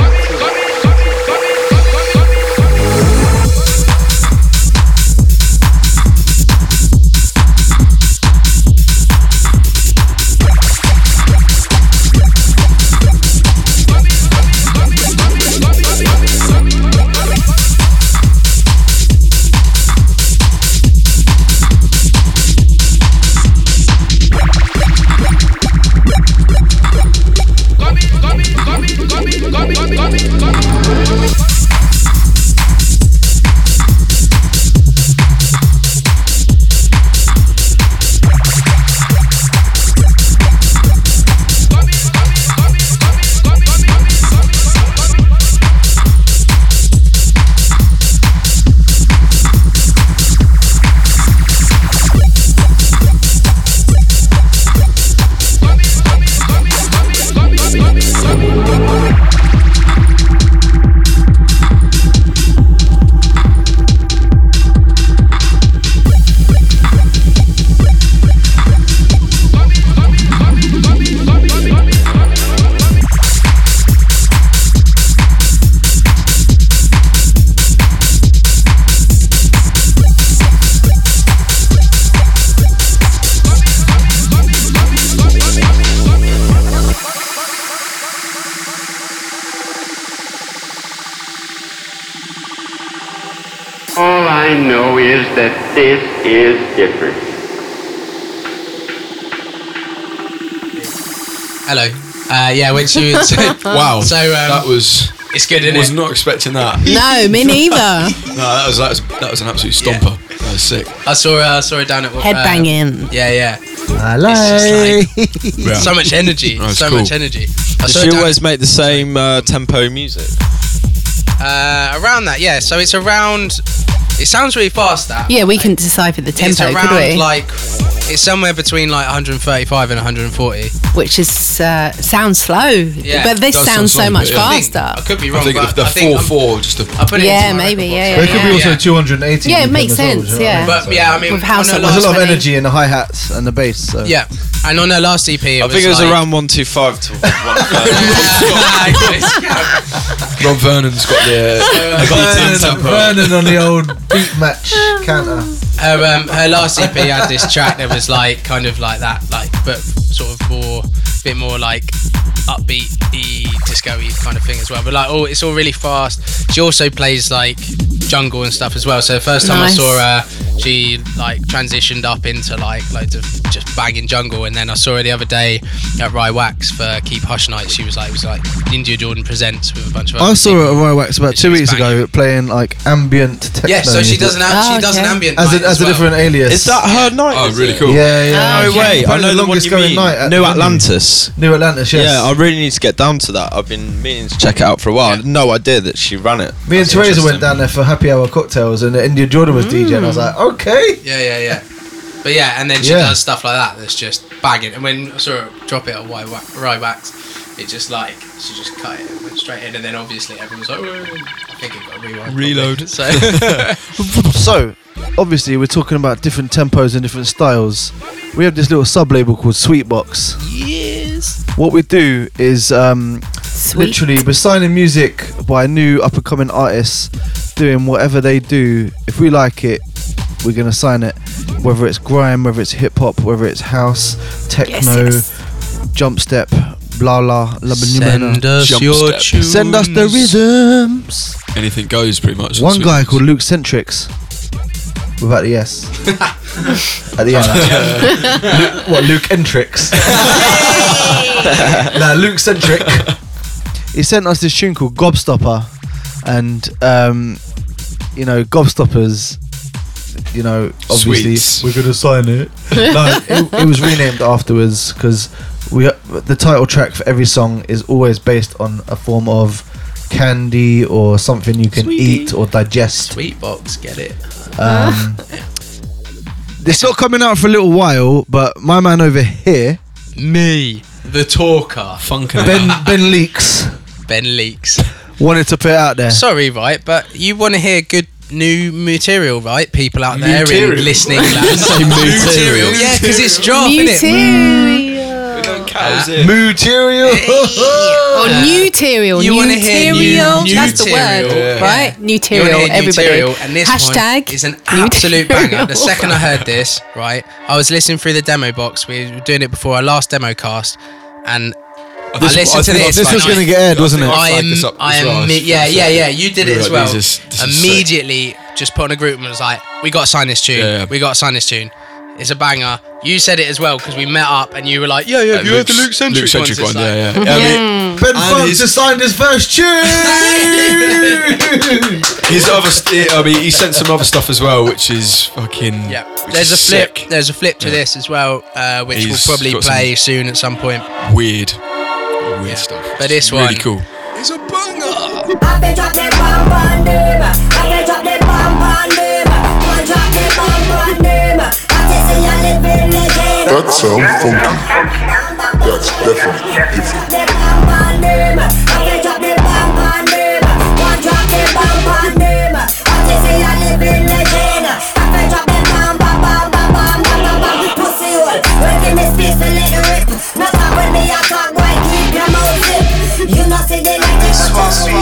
yeah, when she was. Wow. So um, that was. it's good, isn't was it? not expecting that. No, me neither. No, that was that was that was an absolute stomper. That was sick. I saw her. I saw her down at. uh, Headbanging. Yeah, yeah. I It's Yeah. So much energy. That's so cool. much energy. I Does she always make the same uh, tempo music? uh, around that, yeah. So it's around. It sounds really fast. That. Yeah, we couldn't decipher the It's tempo, around could we? like It's somewhere between like 135 and 140. which is uh, sounds slow, Yeah, but this sounds sound so much but yeah. I think- faster. I could be I wrong, think but the I think 4 4 just a I put it Yeah, into maybe, record yeah, box. It could be also 280. Yeah, it makes as well, sense, do you know what I yeah. But yeah, I mean, With house on her. There's a lot of energy in the hi hats and the bass. So. Yeah, and on her last EP, it I was think it was like, around 125 to 130. Rob Vernon's got the. Uh, Vernon, Vernon on the old beat match counter. Her um, her last EP had this track that was like kind of like that, like but sort of more, bit more like upbeat y disco-y kind of thing as well. But like, oh, it's all really fast. She also plays like jungle and stuff as well. So the first time Nice. I saw her, she like transitioned up into like loads of just banging jungle. And then I saw her the other day at Rye Wax for Keep Hush Night. She was like, it was like India Jordan presents with a bunch of. I other saw her at people. Rye Wax about two was weeks ago playing like ambient techno. Yeah, so she does an Oh, she ah, does an ambient as night a, as a well. different alias. Is that her night? Oh, really it? cool. Yeah, ah, yeah. Oh, No way. I know the the one longest you going mean. night at New. Atlantis. New Atlantis, yes. Yeah, I really need to get down to that. I've been meaning to check it out for a while. I had no idea that she ran it. Me and That's Teresa went down there for happy hour cocktails, and India Jordan was mm. DJ, and I was like, okay. Yeah, yeah, yeah. But yeah, and then she Yeah. does stuff like that that's just bagging. And when I saw her drop it on Rye Wa- Rye it just like she just cut it and went straight in. And then obviously everyone's like, "Whoa." I think it got a rewind. probably. Reload. So So, obviously, we're talking about different tempos and different styles. We have this little sub label called Sweetbox. yes. What we do is um, Sweet. literally we're signing music by new up and coming artists doing whatever they do. If we like it, we're gonna sign it. Whether it's grime, whether it's hip hop, whether it's house, techno, yes. jump step, blah blah, la Send us Jump your step. tunes. Send us the rhythms. Anything goes, pretty much. One guy called Luke Centrix. Without the S. At the end. Luke, what, Luke Entrix? nah, Luke Centric. He sent us this tune called Gobstopper. And, um, you know, Gobstoppers, you know, obviously Sweets. we're going to sign it. no, it, it was renamed afterwards because we the title track for every song is always based on a form of candy or something you can Sweetie. eat or digest. Sweet box, get it? Um, it's not coming out for a little while, but my man over here, Me, the talker, Funkin' Ben Ben Leaks, Ben Leaks. wanted to put it out there. Sorry, right, but you want to hear good new material, right? People out there Material? in listening land. Say material. yeah, because it's drop, innit? Material. Uh, material. Or new material. You new wanna hear new- material. new That's the material. word, Yeah. right? New You wanna material. hear Everybody. material, and this Hashtag one is an new absolute material. banger. The second I heard this, right, I was listening through the demo box. We were doing it before our last demo cast, and I This- listened I to this. this was going to get aired, wasn't it? I flagged am, I am, well. me- yeah, yeah, yeah. You did We it as like, well. this is- this. Immediately, just put on a group and was like, "We got to sign this tune. Yeah, yeah. We got to sign this tune. It's a banger." You said it as well because we met up and you were like, "Yeah, yeah, Uh, you heard the Luke Luke's- Centric, Luke Centric one, It's yeah, like- yeah. I mean, Ben And Funk his- just signed his first tune. his other, st- I mean, he sent some other stuff as well, which is fucking. Yeah, which there's a flip. sick. There's a flip to Yeah. this as well, uh, which He's will probably play soon at some point. Weird, weird stuff. But this really one- cool. It's a banger. I been drop the bomb on them. I been drop the bomb on them. One drop the bomb on them. I just see you living legend. That sounds funky. That's definitely different. Not when me I talk, You know, see they like the exclusive.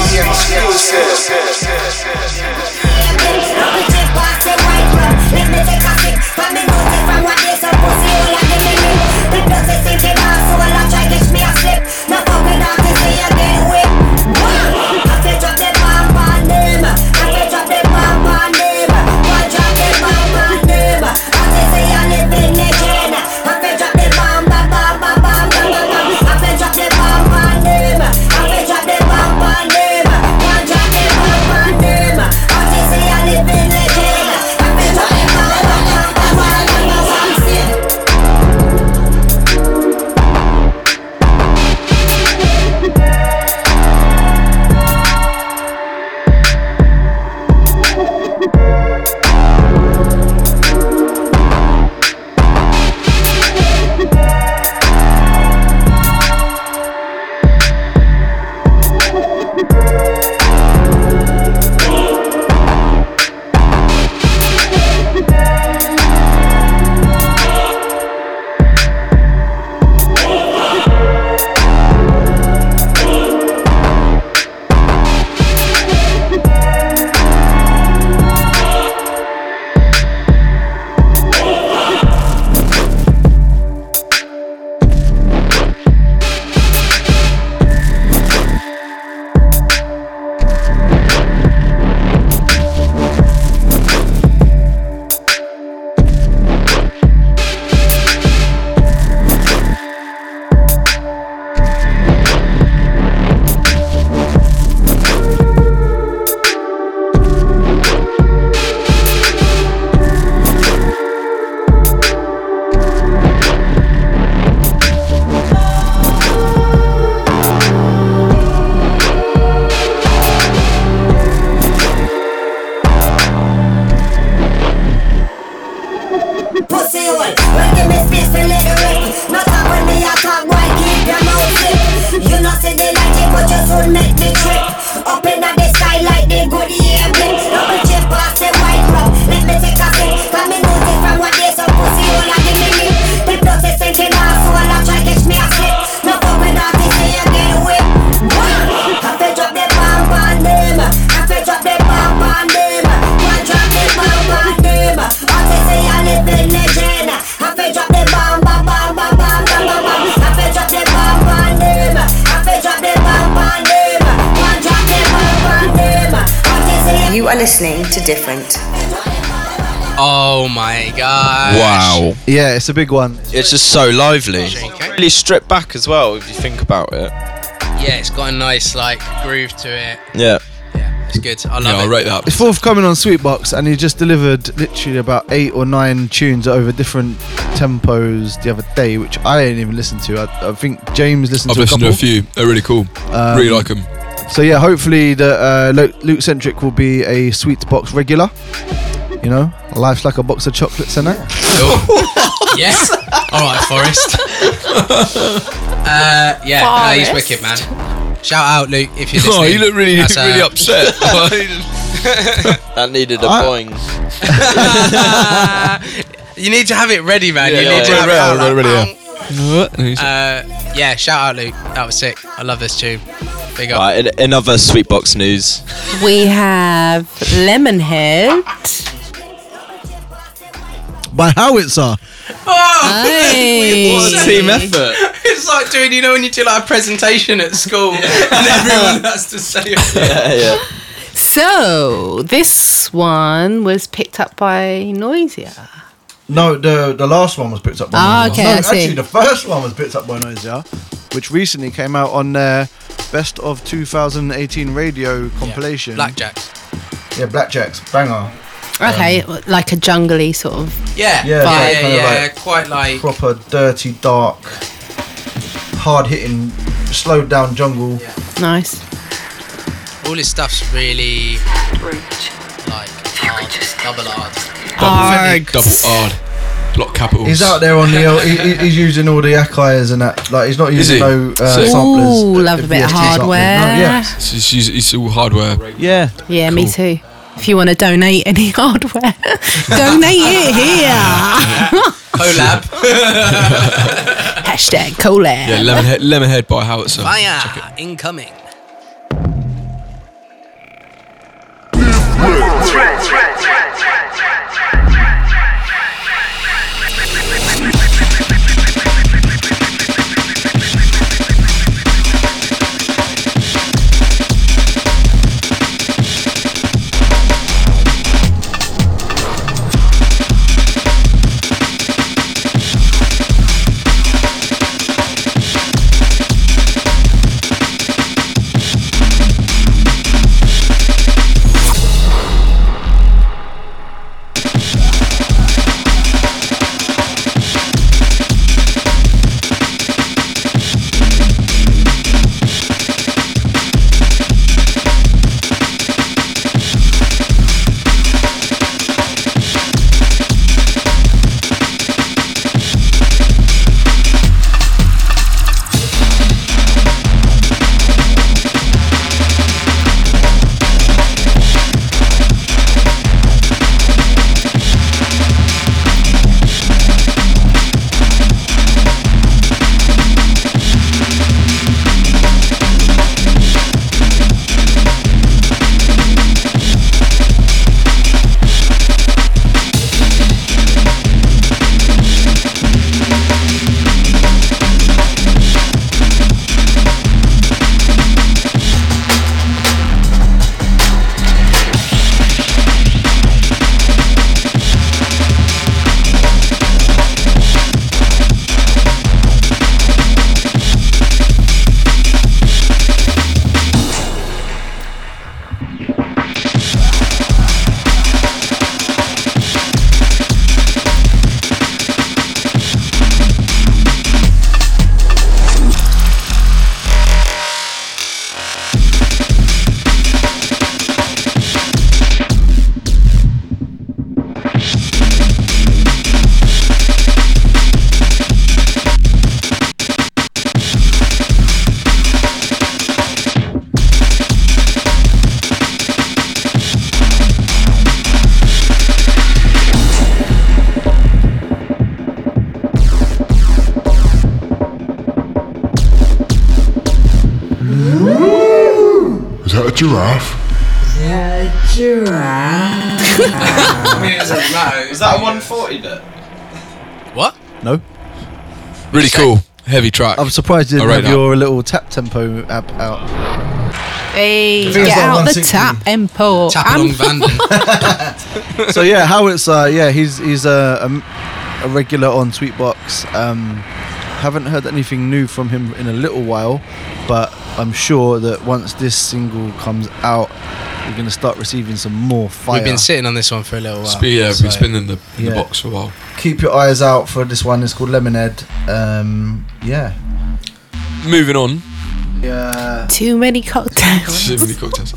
It's a big one. It's just so lively. Really stripped back as well, if you think about it. Yeah, it's got a nice like groove to it. Yeah. Yeah, it's good. I love Yeah, it. I'll rate that. It's forthcoming on Sweetbox, and he just delivered literally about eight or nine tunes over different tempos the other day, which I didn't even listen to. I, I think James listened I've to a listened couple. to a few. They're really cool. Um, really like them. So yeah, hopefully the uh, Luke, Luke Centric will be a Sweetbox regular. You know, life's like a box of chocolates and that. yes. All right, Forrest. uh, yeah, no, he's Forrest. wicked, man. Shout out, Luke, if you're listening. Oh, you look really, That's, uh, really upset. That needed a I- boing. you need to have it ready, man. Yeah, you yeah, need to yeah, have it yeah, out, like, ready, Uh, yeah, shout out, Luke. That was sick. I love this tune. Big up. Right, in, in other Sweetbox news, We have Lemonhead. By Howitzer. Hey. team effort. it's like doing, you know, when you do like a presentation at school and everyone has to say it. yeah, yeah. So this one was picked up by Noisia. No, the the last one was picked up by Ah, Noisia. okay, No, I see. actually, the first one was picked up by Noisia, which recently came out on their Best of 2018 radio compilation. Blackjacks. Yeah, Blackjacks. Banger. Okay, like a jungly sort of. Yeah, Yeah, yeah, yeah, kind of yeah, like quite like. Proper dirty, dark, hard hitting, slowed down jungle. Nice. All his stuff's really like hard, double hard. Hard. Double hard. Block capitals. He's out there on the. he- he, he's using all the Akai's and that. Like he's not using he? no uh, Sick. samplers. Ooh, love the a bit of hardware. No, yeah. It's, it's, it's, it's all hardware. Yeah. Yeah, me too. If you want to donate any hardware, donate it here. Collab. Hashtag collab. Yeah, Lemonhead, Lemonhead by Howitzer. Fire incoming. Is 40 bit? What? No. Really cool. Heavy track. I'm surprised you didn't have your little tap tempo app out. Hey, get like out the tap tempo. Tap along Vanden. so yeah, Howard's uh, yeah he's he's uh, a, regular on Sweetbox. Um, haven't heard anything new from him in a little while, but I'm sure that once this single comes out, we're gonna start receiving some more fire. We've been sitting on this one for a little while. Sp- yeah, we've so- been spinning the, in Yeah. the box for a while. Keep your eyes out for this one. It's called Lemonhead. Um, yeah. Moving on. Yeah. Too many cocktails. Too many cocktails.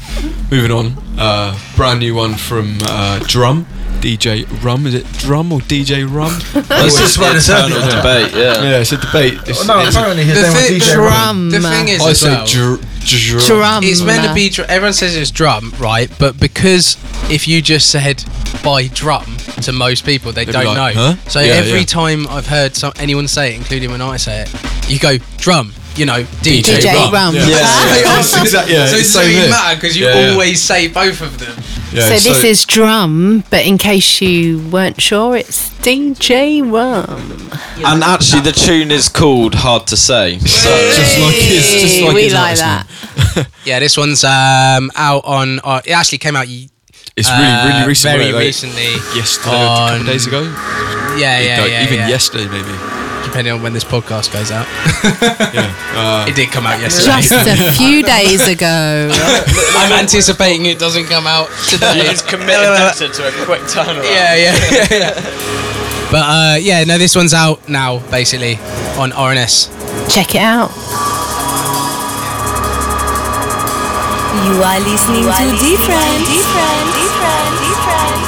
Moving on. Uh, brand new one from uh, Drum. DJ Rum. Is it Drum or DJ Rum? That's just the eternal debate, yeah. Yeah, it's a debate. It's, no, it's apparently his name was DJ Drum. The thing is, I as say well, dr- dr- Drum. it's meant to be. Dr- everyone says it's drum, right? But because if you just said by drum to most people, they They'd don't like, know. huh? So Yeah, every yeah. time I've heard some, anyone say it, including when I say it, you go drum. You know, DJ, DJ Rum. Rum. Yeah, yeah, it's exact- yeah, so it it's doesn't same even matter because you Yeah, yeah. always say both of them. Yeah, so this is drum, but in case you weren't sure, it's DJ Rum. And actually, the tune is called Hard to Say. So just like his, just like we his like that. Yeah, this one's um, out on. Uh, it actually came out. It's really, uh, really recent. Very wasn't? Like, recently. Yesterday, or a couple of days ago. Yeah, yeah, Like, yeah. Even yeah. yesterday, maybe. Depending on when this podcast goes out. Yeah. Uh, it did come out yesterday. Just a few days ago. I'm anticipating it doesn't come out today. He's committed to a quick turnaround. yeah, yeah, yeah, yeah. But uh, yeah, no, this one's out now, basically on R&S. Check it out. You are listening to different, different, different, different, different,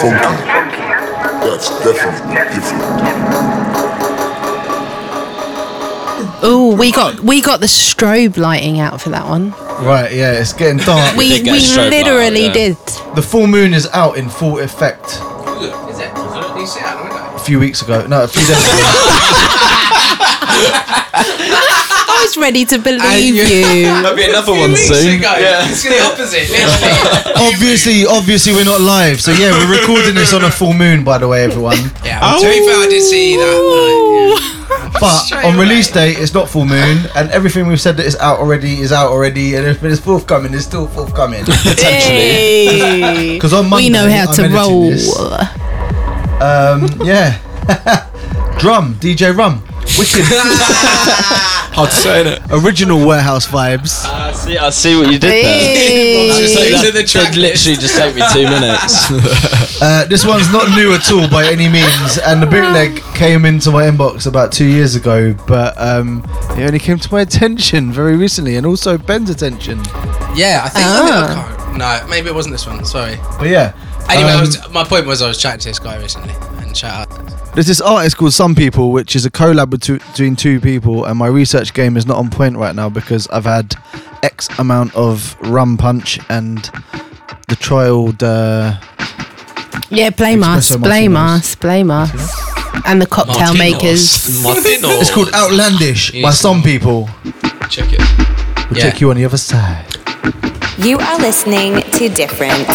funky. That's definitely different. Oh, we got we got the strobe lighting out for that one. Right, yeah, it's getting dark. We did get we a strobe light, literally yeah. did. the full moon is out in full effect. Is it? You see out? A few weeks ago, no, a few days ago. Was ready to believe you- you. There'll be another one Weeks soon. ago, Yeah. It's the opposite, literally. obviously, obviously, we're not live. So yeah, we're recording this on a full moon, by the way, everyone. yeah, well, to be fair, I did see that. But Straight on away. release date, it's not full moon, and everything we've said that is out already is out already, and if it's forthcoming, it's still forthcoming. Hey. Because on Monday, we know how I'm to editing roll. this. Um, yeah, drum DJ Rum, wicked Hard to say it. original warehouse vibes. I see, I see what you did Hey. there. Just That- into that the track literally just take me two minutes. Uh, this one's not new at all by any means, and the bootleg came into my inbox about two years ago, but um, it only came to my attention very recently, and also Ben's attention. Yeah, I think. Ah. I can't, no, maybe it wasn't this one. Sorry. But yeah, Anyway, I um, was, my point was I was chatting to this guy recently, and shout out. There's this artist called Some People, which is a collab between two people, and my research game is not on point right now because I've had X amount of rum punch and the trialed. Uh, Yeah, blame us, Espresso blame us, blame us. And the cocktail makers. Martino. it's called Outlandish You by some some- people. Check it. We'll Yeah. check you on the other side. You are listening to Different.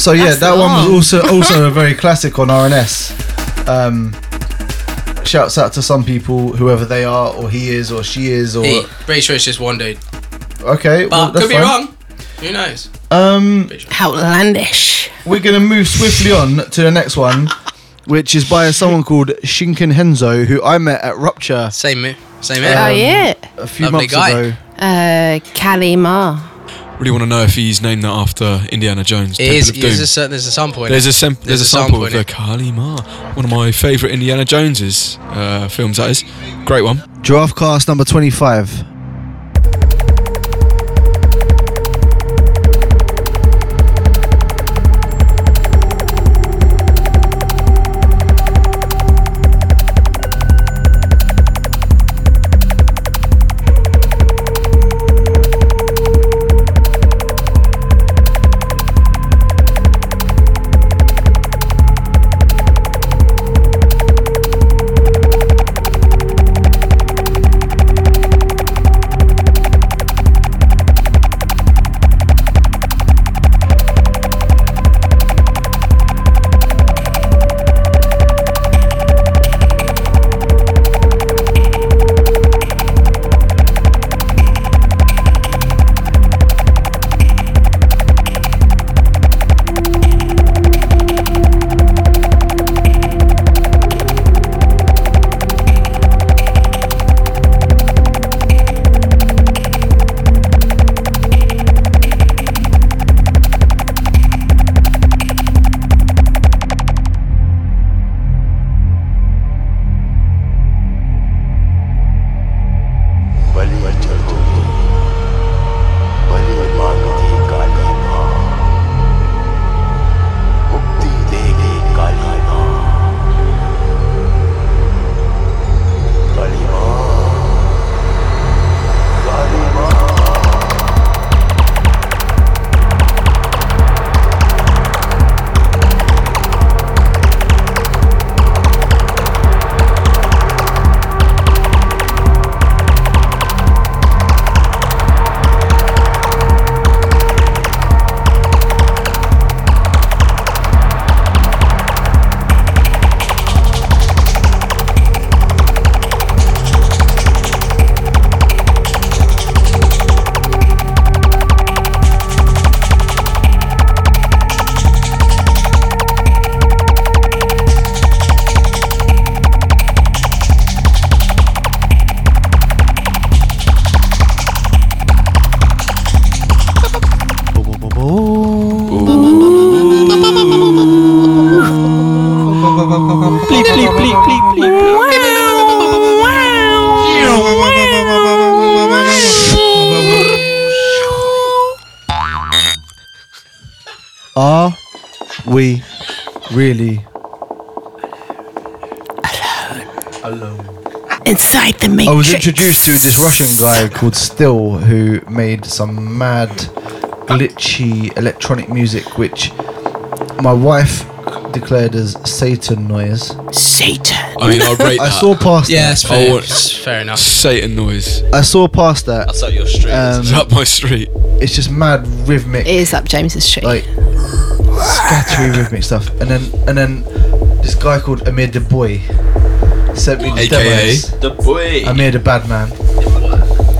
So yeah, That's that one was long. also also a very classic on R&S. Um, shouts out to some people, whoever they are, or he is, or she is, or He, pretty sure it's just one dude. okay. well, that's could be fine. wrong. Who knows? Um, Outlandish. we're gonna move swiftly on to the next one, which is by someone called Shinken Henzo, who I met at Rupture Same mo- same me. Oh, yeah. a few Lovely months guy. ago. Uh, Kalima. Really want to know if he's named that after Indiana Jones. It Temple is. of Doom. There's a, cer- there's a sample in There's it. a sem- there's, a sample sample of in the it. Kali Ma, one of my favourite Indiana Joneses uh, films. That is great one. Giraffe cast number twenty-five. Inside the was introduced to this Russian guy called Still who made some mad, glitchy electronic music, which my wife declared as Satan noise. Satan. I mean, I'll rate I that. saw past Yeah, that. it's I fair, want it's fair enough. Satan noise. I saw past that. That's up your street. Um, It's up my street. it's just mad rhythmic, It is up James's street. like scattery rhythmic stuff. And then and then this guy called Amir the Boy sent me these AKA? demos. the boy. I made a Bad Man.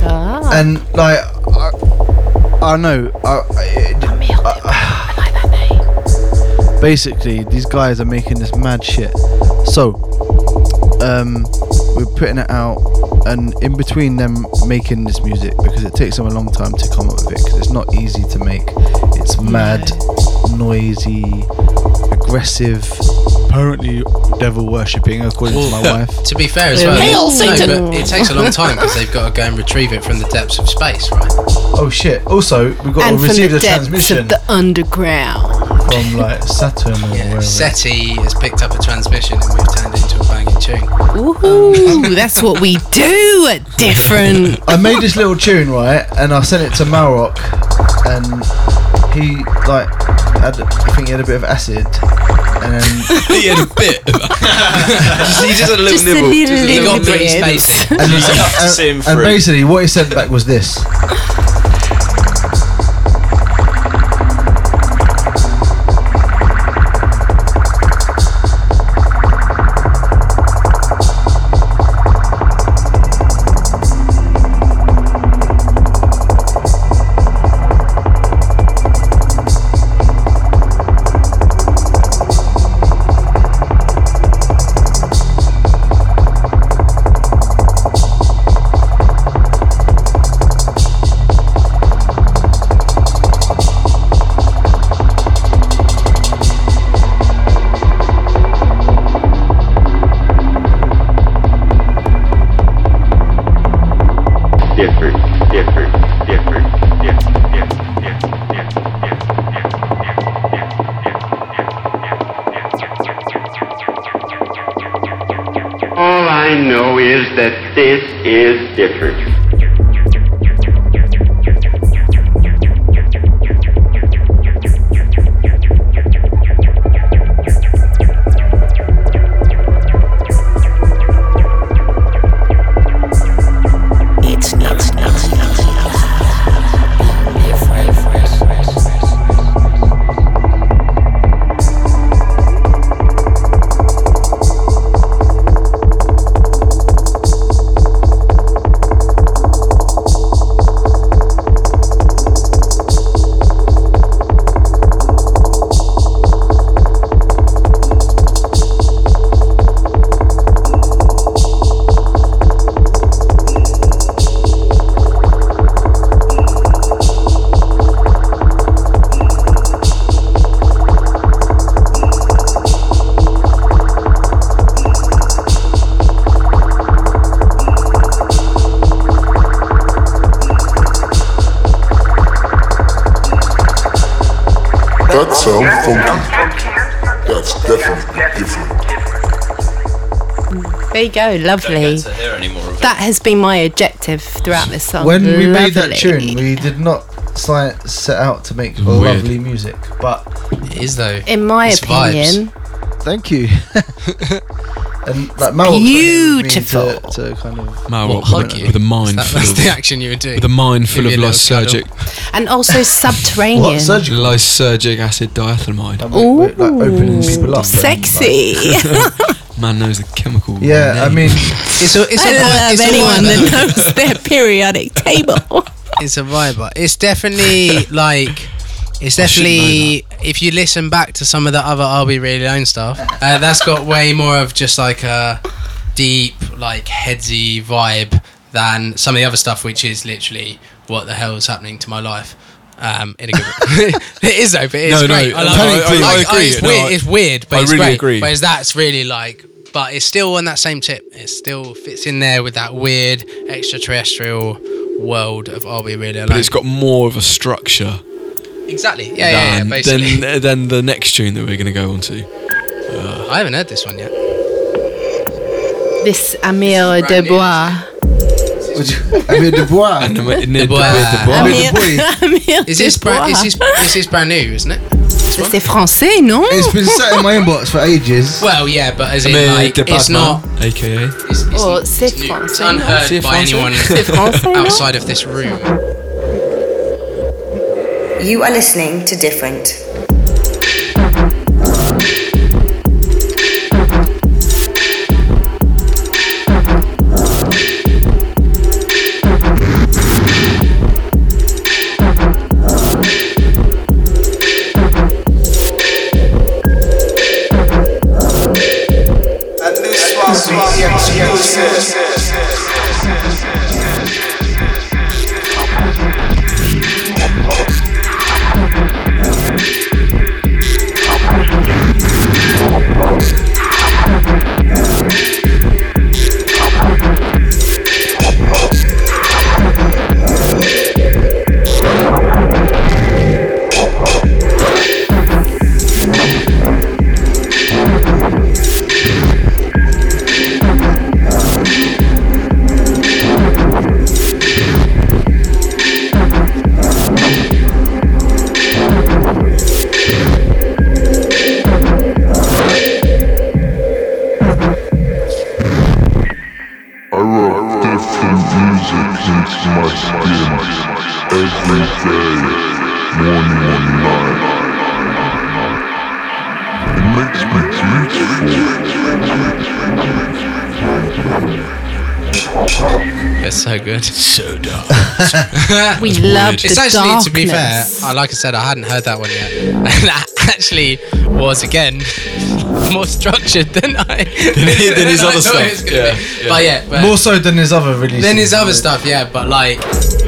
ah. And like I, I know I, I, I like that name. basically these guys are making this mad shit so um we're putting it out and in between them making this music because it takes them a long time to come up with it because it's not easy to make it's mad noisy aggressive apparently devil worshipping according to my wife To be fair as Hail well, Satan! no, but it takes a long time because they've got to go and retrieve it from the depths of space, right? oh shit also we've got And to receive the the, depths transmission of the underground. from like saturn or Yeah, wherever SETI has picked up a transmission and we've turned it into a banging tune. Ooh, that's what we do at different. I made this little tune, right, and I sent it to Mawok, and he like had, I think he had a bit of acid, and he had a bit. he just had a little Just a nibble. little, just a He little got pretty bit. spacey. and, Just enough to and- and basically what he sent back was this. Is There you go, lovely. to hear any more of it. That has been my objective throughout this song. When we made that tune, we did not set out to make Weird. lovely music, but It is though. in my It's vibes. opinion, thank you. and like Mawok beautiful. To, to kind of Man, What, what, hug with, a, you? with a mind That, full that's of the action you would do. with a mind full of you a little cuddle. lysergic and also subterranean. what surgical. lysergic acid diethylamide. Like, we're- we're, like opening people up. and, Sexy. Man knows the chemical. Yeah, I mean, It's a, it's I a, vi- love it's a anyone vibe. that knows their periodic table. It's a vibe. It's definitely like. It's definitely if you listen back to some of the other I'll be really alone stuff, uh, that's got way more of just like a deep, like headsy vibe than some of the other stuff, which is literally what the hell is happening to my life. Um, in a good it is though, but it's No, no, great. I, love I- it. I- I Like, agree. It's No, weird. I- it's weird, but I it's really great. agree. Whereas that's really like, but it's still on that same tip. It still fits in there with that weird extraterrestrial world of Are We Really Alone? But it's got more of a structure exactly. Yeah, yeah, yeah, basically. than, than the next tune that we're going to go on to. I haven't heard this one yet. This Amir de Bois. Amir de Bois. And the, and The the, boy. the boy. Amir, Amir Is de this, is, is this brand new, isn't it? C'est français, non? It's been sat in my inbox for ages. Well, yeah, but as in, Amir like, de it's not. aka. It's, it's, Oh, c'est it's, new. It's unheard C'est by français? anyone français, outside of this room. You are listening to Different. So good. So dark. We love the It's actually, darkness. to be fair, I, like I said, I hadn't heard that one yet. And that actually was, again, more structured than I. he- than his other stuff. Yeah, yeah. But yeah, but More so than his other releases. than his other stuff, yeah, but like,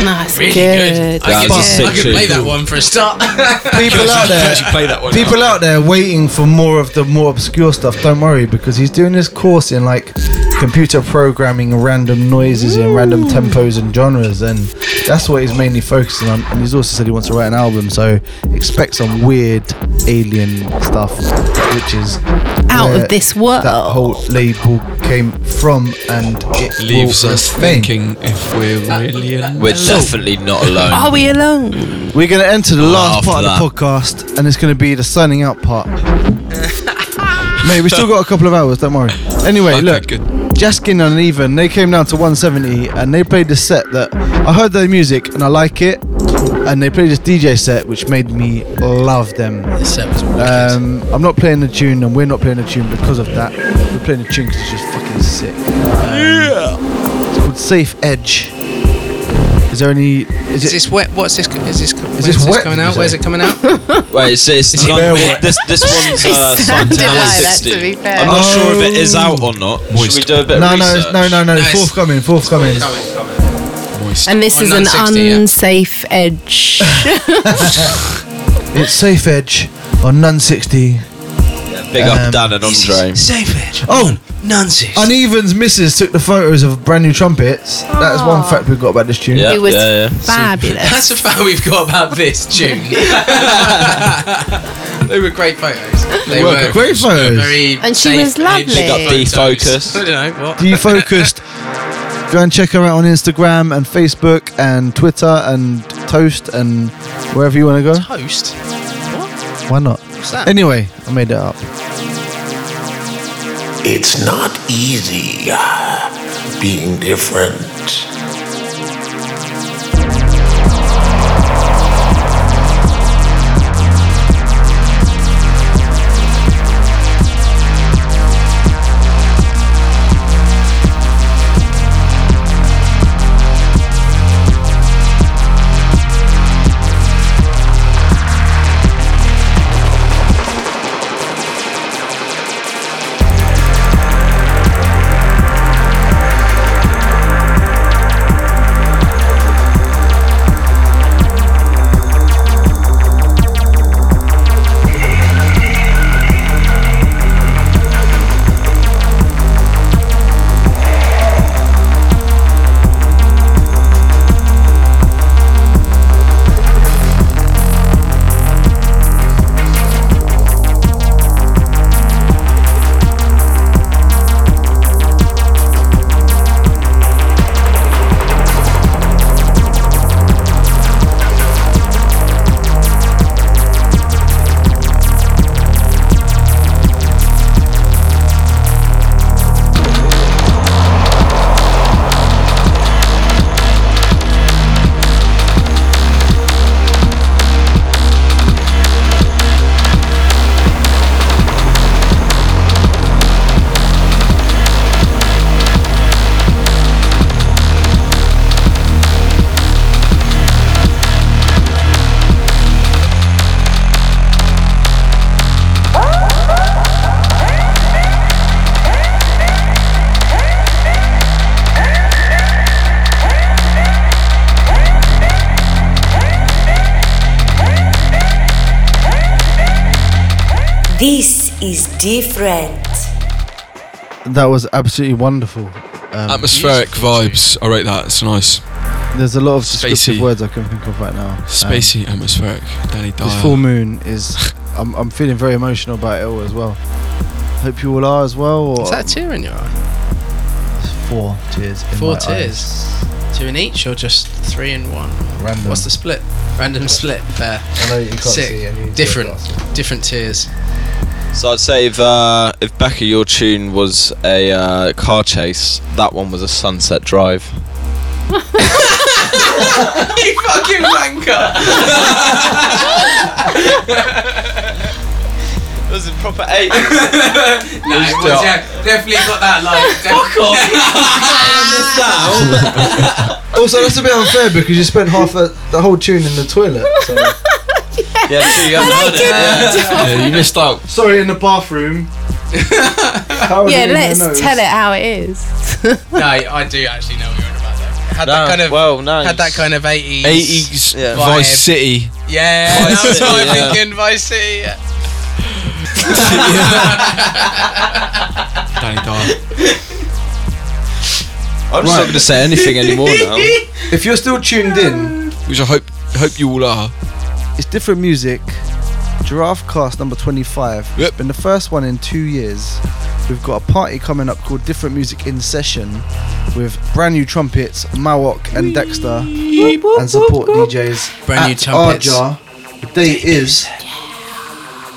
No, it's really good. good. I Yeah, could, it's I could play that one for a start. People out there. Play that one. People out there waiting for more of the more obscure stuff. Don't worry, because he's doing this course in like computer programming, random noises in random tempos and genres, and that's what he's mainly focusing on. And he's also said he wants to write an album, so expect some weird alien stuff, which is Out where of this world. That whole label came from, and it Leaves us remain. thinking if we're aliens. We're definitely not alone. Are we alone? We're going to enter the last after part of that. the podcast, and it's going to be the signing out part. Mate, we still got a couple of hours, don't worry. Anyway, Okay, look, good. Jaskin and Even, they came down to 170 and they played this set that I heard their music and I like it. And they played this DJ set which made me love them. This set was. Um, I'm not playing the tune and we're not playing the tune because of that. We're playing the tune because it's just fucking sick. yeah! It's called Safe Edge. Is there any. Is, Is it, this wet? What's this? Is this? Is this wet, coming out? Where's it coming out? Wait, it's, it's Is it not, it- this this one's uh, It signed to like 60. to. I'm not sure if it is out or not. Should Moist. we do a bit no, of no, research? it's- no, no, no, No, it's- forthcoming, forthcoming. coming, coming. Moist. And this is an 960, yeah. unsafe edge. It's Safe Edge on Nun 60. Big up Um, Dan and Andre. Safe edge. Oh, nonsense. Uneven's missus took the photos of brand new trumpets. That is one fact we've got about this tune. Yeah, it was yeah, yeah. fabulous. That's a fact we've got about this tune. they were great photos. They were great photos. Very And she was lovely. edge Big up photos. defocus. I don't know what. Defocused. Go and check her out on Instagram and Facebook and Twitter and Toast and wherever you want to go. Toast. What? Why not? What's that? Anyway, I made it up. It's not easy uh, being different. Different. That was absolutely wonderful. Um, Atmospheric vibes. I rate that. It's nice. There's a lot of descriptive Spacey. words I can think of right now. Um, Spacey, atmospheric. Danny Dyer. This full moon is. I'm, I'm feeling very emotional about it all as well. Hope you all are as well. Or Is that a tear in your eye? four tears? In Four my tears. eyes. Two in each, or just three in one? Random. What's the split? Random split. Fair. I know you can't Sick. see and different. Different tears. So I'd say if uh, if Becca, your tune was a uh, car chase, that one was a Sunset Drive. you fucking wanker! It was a proper eight. no, it was, yeah, definitely got that line. Fuck off! also, that's a bit unfair because you spent half a, the whole tune in the toilet. So. Yeah, so you haven't heard it. Yeah. yeah, you missed out. Sorry, in the bathroom. How yeah, let's tell it how it is. no, I do actually know what you're on about though. Had No, that kind of well, no. had that kind of 80s 80s Yeah. vibe. Vice City. Yeah, Vice that's what City, I'm yeah. thinking. Vice City. Yeah. Danny Dyer. I'm just not going to say anything anymore now. If you're still tuned in, Which I hope hope you all are. It's different music. Giraffe Cast number 25. Yep. It's been the first one in two years. We've got a party coming up called Different Music in Session with brand new trumpets, Mawok and Dexter, and support DJs. Brand new at trumpets. Arja. The date is,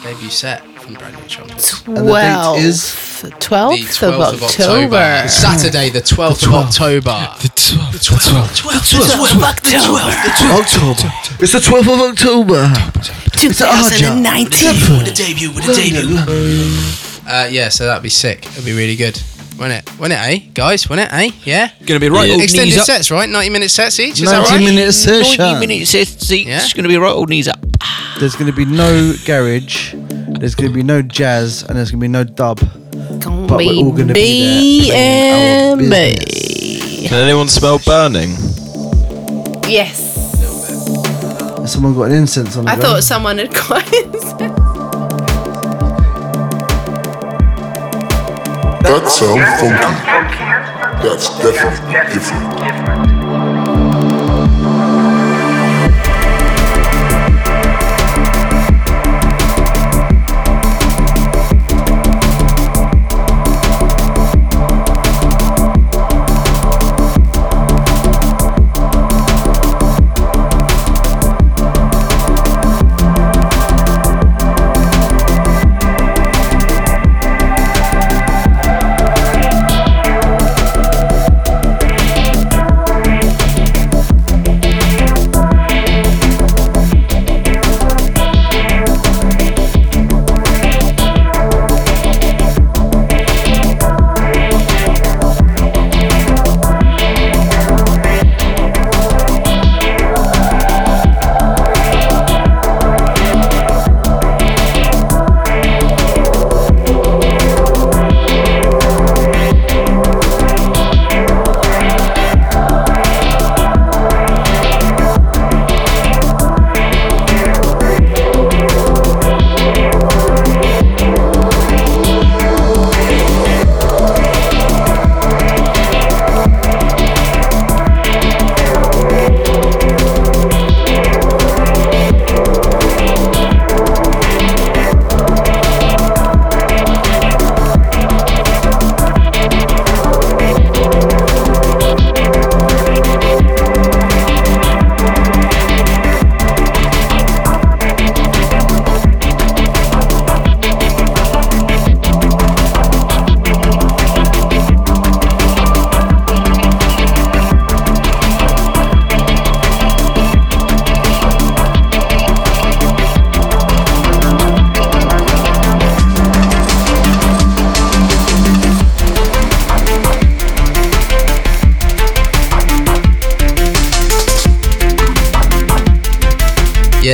Debut set from Brand New Trumpets. and the date is 12th, The 12th of October. Saturday, the 12th of October. The 12th. The 12th. October. It's the 12th of October. It's at Arja. the debut, with the debut. Uh, yeah, so that'd be sick. It'd be really good. Wouldn't it? Wouldn't it, eh? Guys, wouldn't it, eh? Yeah? Gonna be right Yeah. old Extended knees up. sets, right? 90 minute sets each, is that 90 right? minute session. sets. Yeah. It's gonna be right old knees up. There's going to be no garage. There's going to be no jazz, and there's going to be no dub. Gonna But we're all going to be there. playing our DMA. business. Can anyone smell burning? Yes. Has someone got an incense on the I go? thought someone had got incense. That sounds funky. That's definitely different.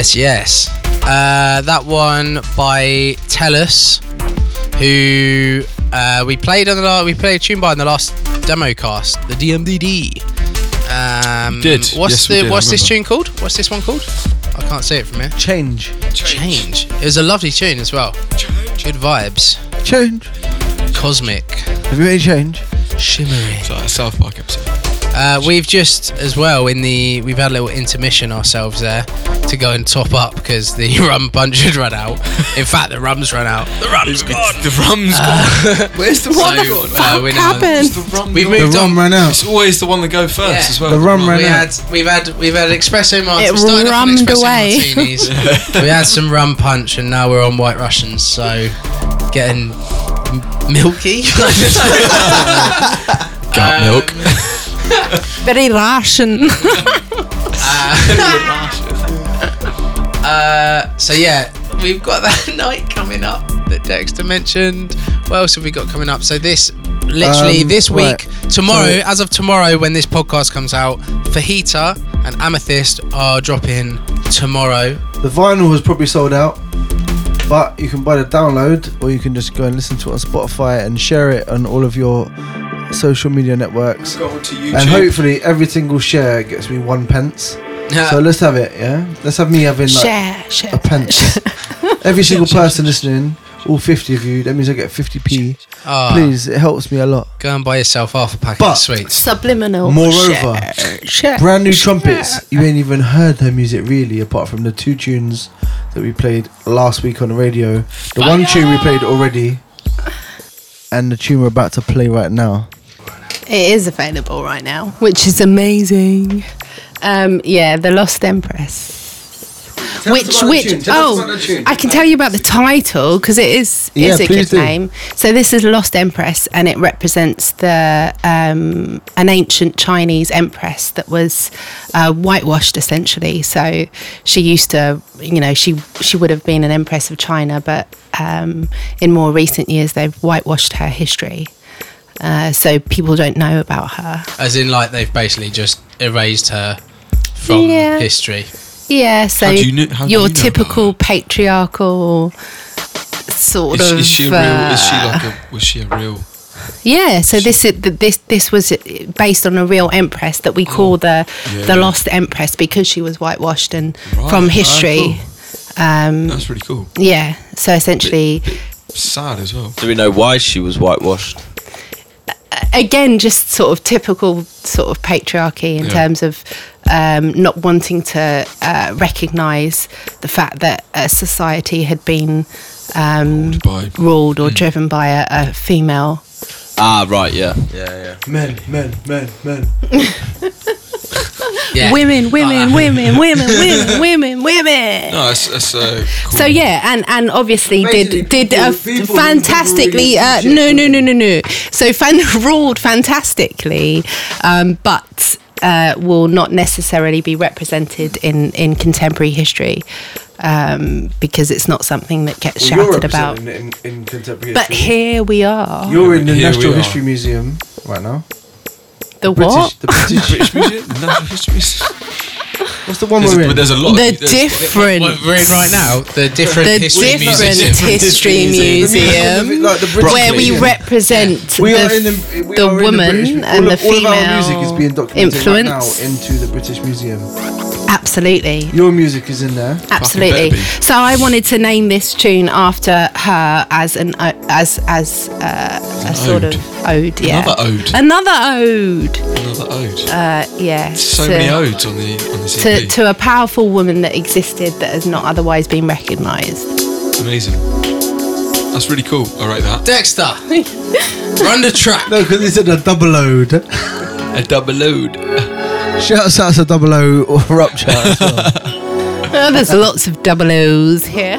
Yes, yes. Uh, that one by Tellus, who uh, we played on the la- we played a tune by in the last demo cast, the DMDD. Um, We did. What's Yes, the did, what's this tune called? What's this one called? I can't see it from here. Change. Change. It was a lovely tune as well. Good vibes. Change. Cosmic. Have you made a change? Shimmery. It's like a South Park episode. Uh, we've just as well in the we've had a little intermission ourselves there to go and top up because the rum punch had run out. In fact, the rum's run out. The rum's gone. The rum's uh, gone. Where's the uh, What rum the gone? fuck we're happened? The rum We've gone? moved on. ran out. It's always the one that go first Yeah. as well. The rum ran we out. had we've had we've had espresso martinis. It we started off on rummed espresso away. martinis. we had some rum punch, and now we're on white Russians. So getting m- milky. Got milk. Um, Very Russian. Uh, so yeah, we've got that night coming up that Dexter mentioned. What else have we got coming up? So this, literally Um, this week, right. tomorrow, So- as of tomorrow, when this podcast comes out, Fajita and Amethyst are dropping tomorrow. The vinyl has probably sold out, but you can buy the download, or you can just go and listen to it on Spotify and share it on all of your social media networks. Go to YouTube. And hopefully, every single share gets me one pence. So let's have it, yeah. Let's have me having like share, share. a pence. every single person listening, all fifty of you. That means I get fifty p. Ah. Please, it helps me a lot. Go and buy yourself half a packet But- of sweets. Subliminal. Moreover, share, share, brand new share. trumpets. You ain't even heard their music really, apart from the two tunes that we played last week on the radio. The one tune we played already, and the tune we're about to play right now. It is available right now, which is amazing. Um, yeah, The Lost Empress. Tell which, which, tune, tell us oh, about the tune. I can tell you about the title because it is, Yeah, is a good do. name. So this is Lost Empress, and it represents the um, an ancient Chinese empress that was uh, whitewashed essentially. So she used to, you know, she she would have been an empress of China, but um, in more recent years they've whitewashed her history. Uh, so people don't know about her. As in, like they've basically just erased her from Yeah. history. Yeah, so How do you kn- how do your you know about typical patriarchal sort Is, of. is she a real? Is she uh, like a? Was she a real? yeah, so this is this this was based on a real empress that we call the Oh, Yeah, the lost empress because she was whitewashed and Right, from ah, history. Um, That's really cool. yeah, so essentially, Sad as well. Do we know why she was whitewashed? Again, just sort of typical sort of patriarchy in Yeah. terms of um, not wanting to uh, recognise the fact that a society had been um, By ruled or driven by a, a female. Ah, right, yeah, yeah, yeah. Men, men, men, men. Yeah. Women, women, women, women, women, women, women. No, that's that's uh, cool. So yeah, and and obviously Basically, did did people- uh, people fantastically. Uh, no, no, no, no, no. So fan ruled fantastically, um, but uh, will not necessarily be represented in in contemporary history um, because it's not something that gets Well, shouted about. representing in, in contemporary But here we are. You're in the Here National. History Museum right now. The British, what? the British. British Museum, the Natural History Museum. What's the one There's we're a, in? but there's a lot. The of, there's- different. What we're in right now, the different the history different museum. history museum, Like where we Museum. represent We are the, in the, we the are woman British, and all the of, all of female our music is being documented right now influence. into the British Museum. Absolutely. Your music is in there. Absolutely. So I wanted to name this tune after her as an o- as as uh, a sort ode. of ode. Yeah. Another ode. Another ode. Another ode. Uh, yeah. so to, many odes on the on this To, to a powerful woman that existed that has not otherwise been recognised. Amazing. That's really cool. I rate that. Dexter, run the track. No, because it's in a double ode. A double ode. Shouts out to double O or Rupture as well. Oh, there's lots of double O's here.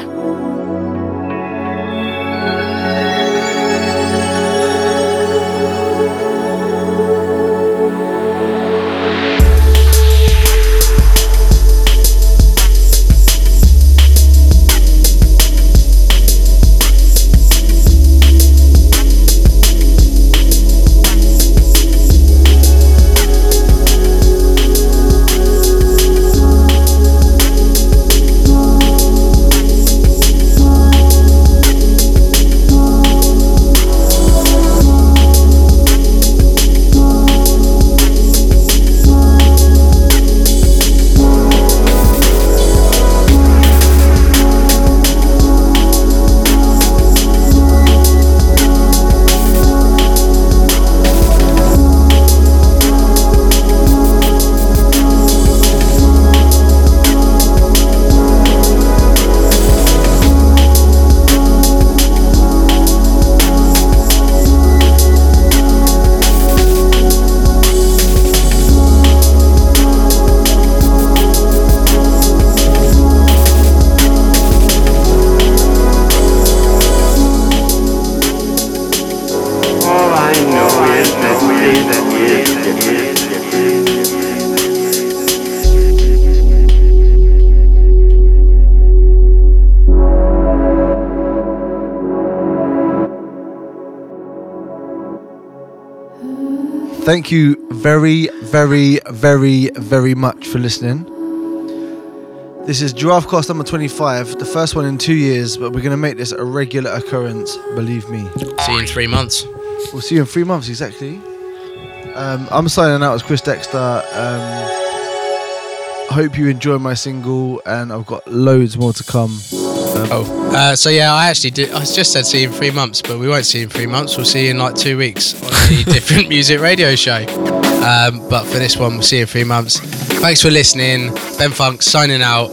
Thank you very, very, very, very much for listening. This is Giraffe Cast number 25, the first one in two years, but we're going to make this a regular occurrence, believe me. See you in three months. We'll see you in three months, exactly. Um, I'm signing out as Chris Dexter. Um, I hope you enjoy my single, and I've got loads more to come. Um, Oh, uh, so yeah, I actually did. I just said see you in three months, but we won't see you in three months. We'll see you in like two weeks on the different music radio show. Um, but for this one, we'll see you in three months. Thanks for listening. Ben Funk signing out,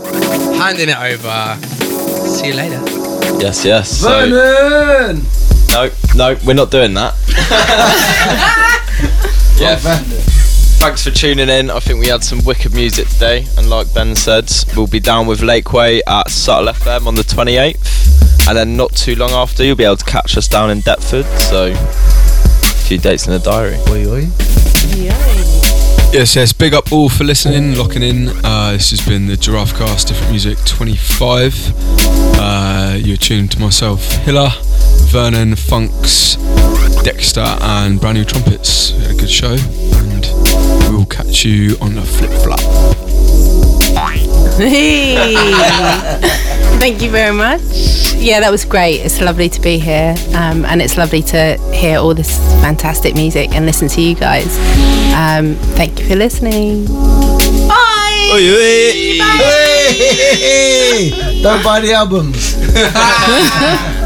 handing it over. See you later. Yes, yes. So, Vernon! no, no, we're not doing that. yeah. Thanks for tuning in. I think we had some wicked music today, and like Ben said, we'll be down with Lakeway at Subtle FM on the 28th, and then not too long after, you'll be able to catch us down in Deptford. So, a few dates in the diary. Oi, oi. Yes, yes. Big up all for listening, locking in. Uh, this has been the Giraffe Cast, Different Music 25. Uh, you're tuned to myself, Hiller, Vernon, Funks, Dexter, and Brand New Trumpets. We had a good show, and we will catch you on the flip flop. Hey. Thank you very much. Yeah, that was great. It's lovely to be here, um, and it's lovely to hear all this fantastic music and listen to you guys. Um, thank you for listening. Bye. Hey! Don't buy the albums.